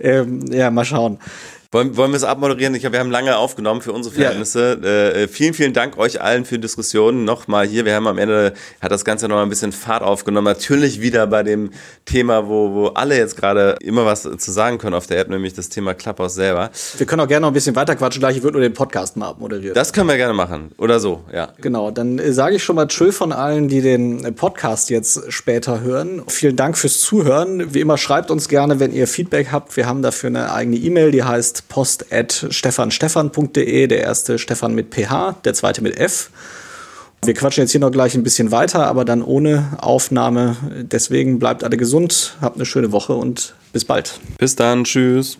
S1: Ähm, ja, mal schauen.
S2: Wollen, wollen wir es abmoderieren? Ich glaube, wir haben lange aufgenommen für unsere Verhältnisse. Ja. Äh, vielen, vielen Dank euch allen für die Diskussionen. Nochmal hier, wir haben am Ende, hat das Ganze noch ein bisschen Fahrt aufgenommen. Natürlich wieder bei dem Thema, wo, wo alle jetzt gerade immer was zu sagen können auf der App, nämlich das Thema Clubhouse selber.
S1: Wir können auch gerne noch ein bisschen weiter quatschen, gleich ich würde nur den Podcast mal abmoderieren.
S2: Das können wir gerne machen. Oder so, ja.
S1: Genau, dann äh, sage ich schon mal Tschö von allen, die den Podcast jetzt später hören. Vielen Dank fürs Zuhören. Wie immer, schreibt uns gerne, wenn ihr Feedback habt. Wir haben dafür eine eigene E-Mail, die heißt post at stefanstefan.de, der erste Stefan mit PH, der zweite mit F. Wir quatschen jetzt hier noch gleich ein bisschen weiter, aber dann ohne Aufnahme. Deswegen bleibt alle gesund, habt eine schöne Woche und bis bald.
S2: Bis dann, tschüss.